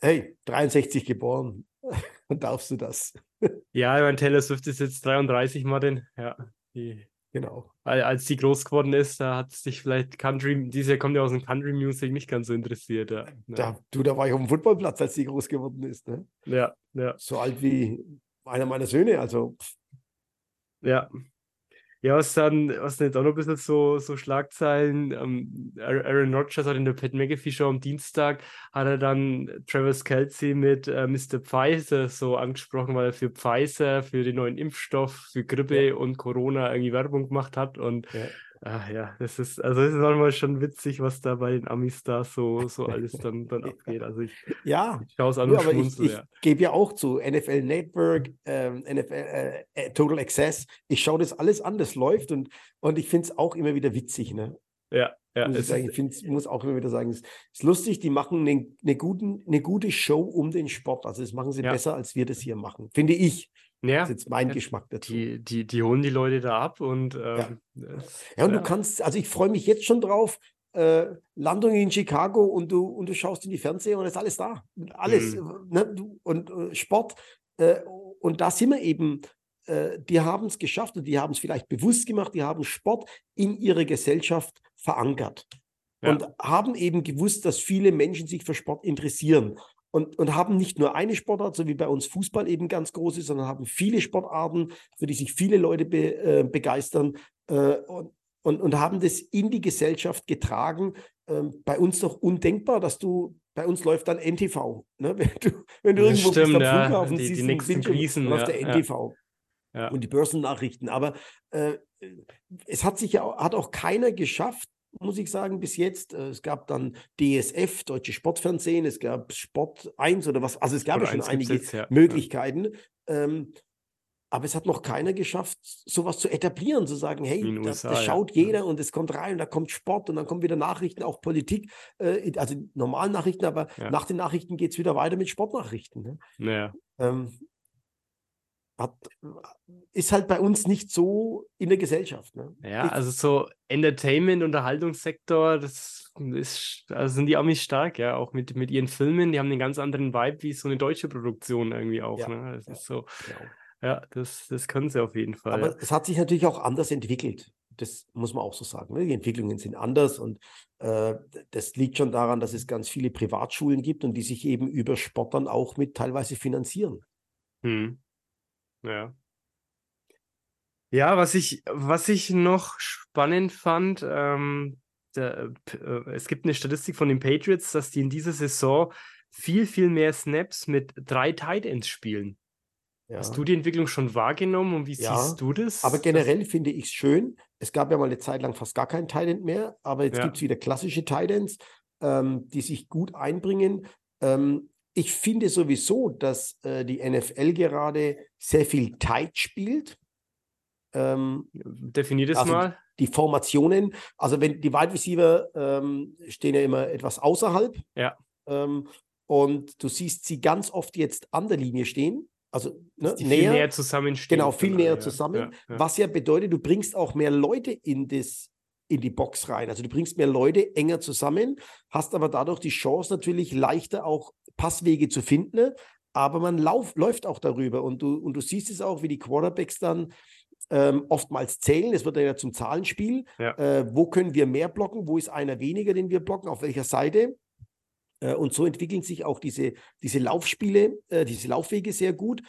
S1: Hey, 63 geboren. Dann darfst du das.
S2: Ja, ich meine, Taylor Swift ist jetzt 33, Martin. Ja, die, genau. Als die groß geworden ist, da hat sich vielleicht Country, diese kommt ja aus dem Country Music nicht ganz so interessiert. Ja.
S1: Da, du, da war ich auf dem Footballplatz, als die groß geworden ist. Ne?
S2: Ja, ja.
S1: So alt wie einer meiner Söhne, also.
S2: Ja, ja, was dann, was dann jetzt auch noch ein bisschen so, so Schlagzeilen, ähm, Aaron Rodgers hat in der Pat McAfee Show am Dienstag, hat er dann Travis Kelsey mit äh, Mr. Pfizer so angesprochen, weil er für Pfizer, für den neuen Impfstoff, für Grippe ja. und Corona irgendwie Werbung gemacht hat und ja. Ach ja, das ist, also es ist manchmal schon witzig, was da bei den Amis da so, so alles dann, dann abgeht. Also ich,
S1: ja, ich schaue es an ja, und ich, ich ja. gebe ja auch zu NFL Network, ähm, NFL äh, äh, Total Access. Ich schaue das alles an, das läuft und, und ich finde es auch immer wieder witzig. Ne?
S2: Ja, ja.
S1: Muss ich, sagen, ich muss auch immer wieder sagen, es ist lustig, die machen eine, guten, eine gute Show um den Sport. Also das machen sie ja. besser, als wir das hier machen, finde ich. Ja, das ist jetzt mein ja, Geschmack dazu.
S2: Die, die, die holen die Leute da ab und ähm,
S1: ja. ja. und du kannst, also ich freue mich jetzt schon drauf, äh, Landung in Chicago und du, und du schaust in die Fernseher und ist alles da. Alles. Mhm. Ne? Und äh, Sport. Äh, und da sind wir eben, äh, die haben es geschafft und die haben es vielleicht bewusst gemacht, die haben Sport in ihre Gesellschaft verankert. Und haben eben gewusst, dass viele Menschen sich für Sport interessieren und, und haben nicht nur eine Sportart, so wie bei uns Fußball eben ganz groß ist, sondern haben viele Sportarten, für die sich viele Leute be, äh, begeistern äh, und, und, und, haben das in die Gesellschaft getragen. Ähm, bei uns doch undenkbar, dass du, bei uns läuft dann NTV. Ne? Wenn du, wenn du irgendwo
S2: stimmt, bist am ja. Flughafen, die, siehst die nächsten Krisen,
S1: läuft ja, der NTV. Ja. Und die Börsennachrichten. Aber äh, es hat sich ja hat auch keiner geschafft, muss ich sagen, bis jetzt. Äh, es gab dann DSF, Deutsche Sportfernsehen, es gab Sport 1 oder was. Also es gab ja schon einige jetzt, ja. Möglichkeiten. Ähm, aber es hat noch keiner geschafft, sowas zu etablieren, zu sagen, hey, das, USA, das, schaut ja. jeder und es kommt rein und da kommt Sport und dann kommen wieder Nachrichten, auch Politik, äh, also normalen Nachrichten, aber ja. nach den Nachrichten geht es wieder weiter mit Sportnachrichten. Ne?
S2: Ja. Ähm,
S1: hat, ist halt bei uns nicht so in der Gesellschaft. Ne?
S2: Ja, also so Entertainment, Unterhaltungssektor, das ist, also sind die Amis stark, ja, auch mit, mit ihren Filmen, die haben einen ganz anderen Vibe wie so eine deutsche Produktion irgendwie auch. Ja, ne? Das ja, ist so, genau. ja, das, das können sie auf jeden Fall.
S1: Aber ja. es hat sich natürlich auch anders entwickelt. Das muss man auch so sagen. Ne? Die Entwicklungen sind anders und äh, das liegt schon daran, dass es ganz viele Privatschulen gibt und die sich eben über Sport dann auch mit teilweise finanzieren.
S2: Hm. Ja. Ja, was ich, was ich noch spannend fand, ähm, der, äh, es gibt eine Statistik von den Patriots, dass die in dieser Saison viel, viel mehr Snaps mit drei Tight Ends spielen. Ja. Hast du die Entwicklung schon wahrgenommen und wie ja, siehst du das?
S1: Aber generell das... finde ich es schön. Es gab ja mal eine Zeit lang fast gar kein Tight End mehr, aber jetzt ja. gibt es wieder klassische Tight Ends, ähm, die sich gut einbringen. Ähm, ich finde sowieso, dass äh, die NFL gerade sehr viel Tight spielt.
S2: Ähm, Definiert es also mal.
S1: Die Formationen, also wenn die Wide Receiver ähm, stehen ja immer etwas außerhalb.
S2: Ja.
S1: Ähm, und du siehst sie ganz oft jetzt an der Linie stehen. Also
S2: ne, näher, viel näher zusammenstehen.
S1: Genau, viel näher ja. zusammen. Ja, was ja bedeutet, du bringst auch mehr Leute in das in die Box rein. Also du bringst mehr Leute enger zusammen, hast aber dadurch die Chance natürlich leichter auch Passwege zu finden, aber man lauf, läuft auch darüber und du, und du siehst es auch, wie die Quarterbacks dann ähm, oftmals zählen. Es wird ja zum Zahlenspiel. Ja. Äh, wo können wir mehr blocken? Wo ist einer weniger, den wir blocken? Auf welcher Seite? Äh, und so entwickeln sich auch diese, diese Laufspiele, äh, diese Laufwege sehr gut.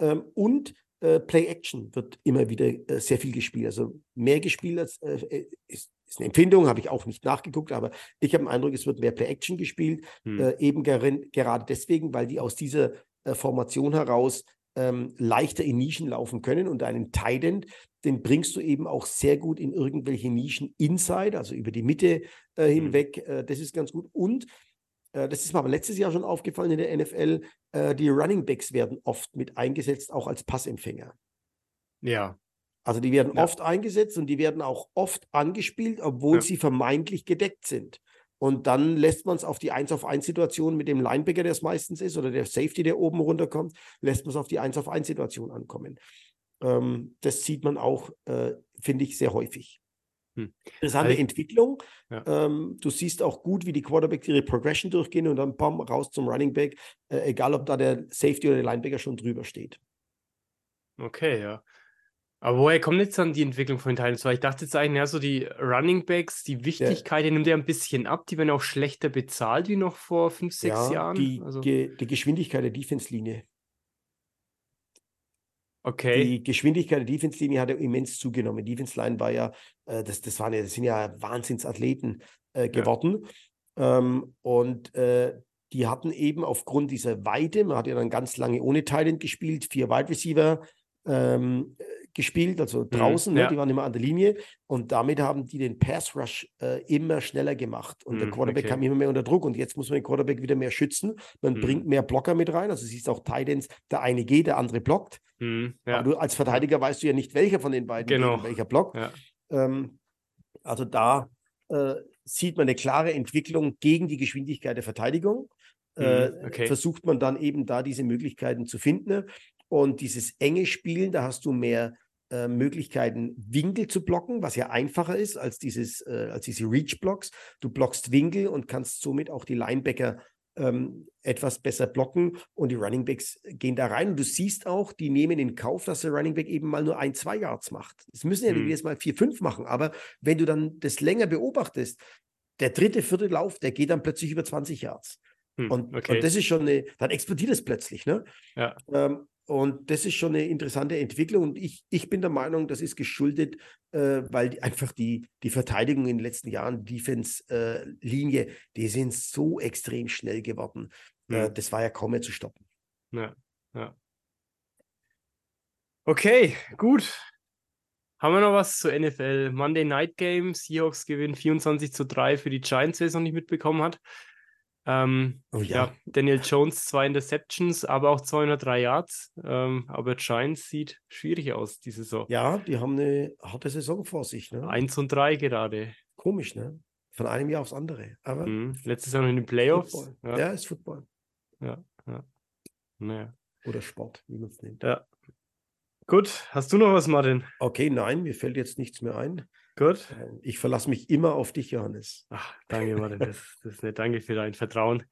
S1: Ähm, und äh, Play-Action wird immer wieder äh, sehr viel gespielt. Also mehr gespielt als äh, ist, ist, eine Empfindung, habe ich auch nicht nachgeguckt, aber ich habe den Eindruck, es wird mehr Play-Action gespielt. Hm. eben ger gerade deswegen, weil die aus dieser Formation heraus ähm, leichter in Nischen laufen können und einen Tident, den bringst du eben auch sehr gut in irgendwelche Nischen inside, also über die Mitte äh, hm. hinweg. Äh, das ist ganz gut. Und äh, das ist mir aber letztes Jahr schon aufgefallen in der NFL, äh, die Running Backs werden oft mit eingesetzt, auch als Passempfänger.
S2: Ja.
S1: Also die werden ja. oft eingesetzt und die werden auch oft angespielt, obwohl ja. sie vermeintlich gedeckt sind. Und dann lässt man es auf die 1 auf 1 Situation mit dem Linebacker, der es meistens ist, oder der Safety, der oben runterkommt, lässt man es auf die 1 auf 1 Situation ankommen. Ähm, das sieht man auch, äh, finde ich, sehr häufig. Hm. Interessante also, Entwicklung. Ja. Ähm, du siehst auch gut, wie die Quarterbacks ihre Progression durchgehen und dann bam, raus zum Running Back, äh, egal ob da der Safety oder der Linebacker schon drüber steht.
S2: Okay, ja. Aber woher kommt jetzt dann die Entwicklung von den Teilen? Weil ich dachte jetzt eigentlich, ja, so die Running Backs, die Wichtigkeit, ja. die nimmt ja ein bisschen ab. Die werden auch schlechter bezahlt wie noch vor fünf, sechs ja, Jahren.
S1: Die, also... die Geschwindigkeit der Defense-Linie.
S2: Okay.
S1: Die Geschwindigkeit der Defense-Linie hat ja immens zugenommen. Die Defense-Line war ja, äh, das, das, waren ja, das sind ja Wahnsinnsathleten äh, geworden. Ja. Ähm, und äh, die hatten eben aufgrund dieser Weite, man hat ja dann ganz lange ohne Thailand gespielt, vier Wide Receiver, ähm, gespielt, also mhm, draußen, mhm, ja. ne, die waren immer an der Linie und damit haben die den Pass Rush äh, immer schneller gemacht und mhm, der Quarterback okay. kam immer mehr unter Druck und jetzt muss man den Quarterback wieder mehr schützen. Man mhm. bringt mehr Blocker mit rein, also siehst auch Titans, der eine geht, der andere blockt. Mhm, ja. Aber du als Verteidiger weißt du ja nicht, welcher von den beiden
S2: genau.
S1: welcher blockt. Ja. Ähm, also da äh, sieht man eine klare Entwicklung gegen die Geschwindigkeit der Verteidigung. Äh, okay. versucht man dann eben da diese Möglichkeiten zu finden. Und dieses enge Spielen, da hast du mehr äh, Möglichkeiten, Winkel zu blocken, was ja einfacher ist als, dieses, äh, als diese Reach-Blocks. Du blockst Winkel und kannst somit auch die Linebacker ähm, etwas besser blocken und die Runningbacks gehen da rein. Und du siehst auch, die nehmen in Kauf, dass der Runningback eben mal nur ein, zwei Yards macht. Das müssen ja hm. jedes Mal vier, fünf machen. Aber wenn du dann das länger beobachtest, der dritte, vierte Lauf, der geht dann plötzlich über 20 Yards. Hm, und, okay. und, das ist schon eine, dann explodiert es plötzlich. Ne?
S2: Ja.
S1: Ähm, und das ist schon eine interessante Entwicklung. Und ich, ich bin der Meinung, das ist geschuldet, äh, weil die, einfach die, die Verteidigung in den letzten Jahren, Defense-Linie, äh, die sind so extrem schnell geworden. Äh, ja. Äh, das war ja kaum mehr zu stoppen.
S2: Ja, ja. Okay, gut. Haben wir noch was zur NFL? Monday Night Game, Seahawks gewinnen 24 zu 3 für die Giants, wer es noch nicht mitbekommen hat. Ähm, oh, ja. ja. Daniel Jones zwei Interceptions, aber auch 203 Yards. Ähm, aber Giants sieht schwierig aus diese Saison.
S1: Ja, die haben eine harte Saison vor sich. Ne?
S2: 1 und 3 gerade.
S1: Komisch, ne? Von einem Jahr aufs andere. Aber
S2: mhm. Letztes Jahr noch in den Playoffs.
S1: Ja. ja, ist Football.
S2: Ja, ja. Naja.
S1: Oder Sport, wie man es nennt.
S2: Ja. Gut, hast du noch was, Martin?
S1: Okay, nein, mir fällt jetzt nichts mehr ein.
S2: Gut.
S1: Ähm, ich verlasse mich immer auf dich, Johannes.
S2: Ach, danke, Martin. Das, das ist nett. Danke für dein Vertrauen.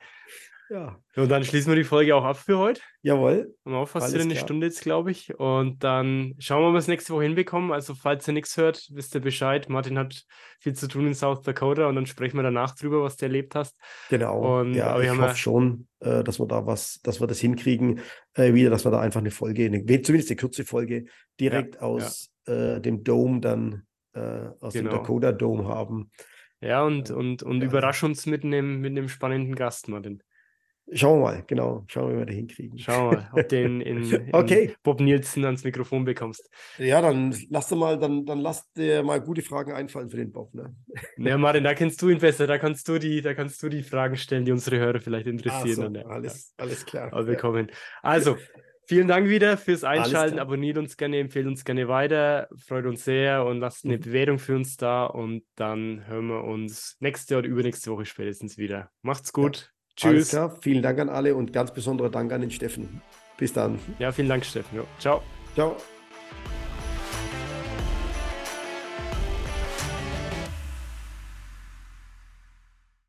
S1: Ja.
S2: Und dann schließen wir die Folge auch ab für heute.
S1: Jawohl.
S2: Haben auch fast wieder eine klar. Stunde jetzt, glaube ich. Und dann schauen wir, ob wir es nächste Woche hinbekommen. Also, falls ihr nichts hört, wisst ihr Bescheid. Martin hat viel zu tun in South Dakota und dann sprechen wir danach drüber, was du erlebt hast.
S1: Genau. Und, ja, ich hoffe ja... schon, äh, dass wir da was, dass wir das hinkriegen, äh, wieder, dass wir da einfach eine Folge, eine, zumindest eine kurze Folge, direkt ja, aus äh, dem Dome dann äh, aus genau. dem Dakota Dome haben.
S2: Ja, und, und, und ja. überrasch uns mit einem, mit einem spannenden Gast, Martin.
S1: Schauen wir mal, genau. Schauen wir, wie wir da hinkriegen.
S2: Schauen wir mal, ob du in, in, okay. Bob Nielsen ans Mikrofon bekommst.
S1: Ja, dann lass dir mal, dann, dann lass dir mal gute Fragen einfallen für den Bob. Ne?
S2: Ja, Martin, da kennst du ihn besser. Da kannst du die, da kannst du die Fragen stellen, die unsere Hörer vielleicht interessieren.
S1: So, ja. alles, alles klar.
S2: Aber willkommen. Also, Vielen Dank wieder fürs Einschalten. Abonniert uns gerne, empfehlt uns gerne weiter. Freut uns sehr und lasst eine mhm. Bewertung für uns da. Und dann hören wir uns nächste oder übernächste Woche spätestens wieder. Macht's gut. Ja. Tschüss.
S1: Vielen Dank an alle und ganz besonderer Dank an den Steffen. Bis dann.
S2: Ja, vielen Dank, Steffen. Jo. Ciao.
S1: Ciao.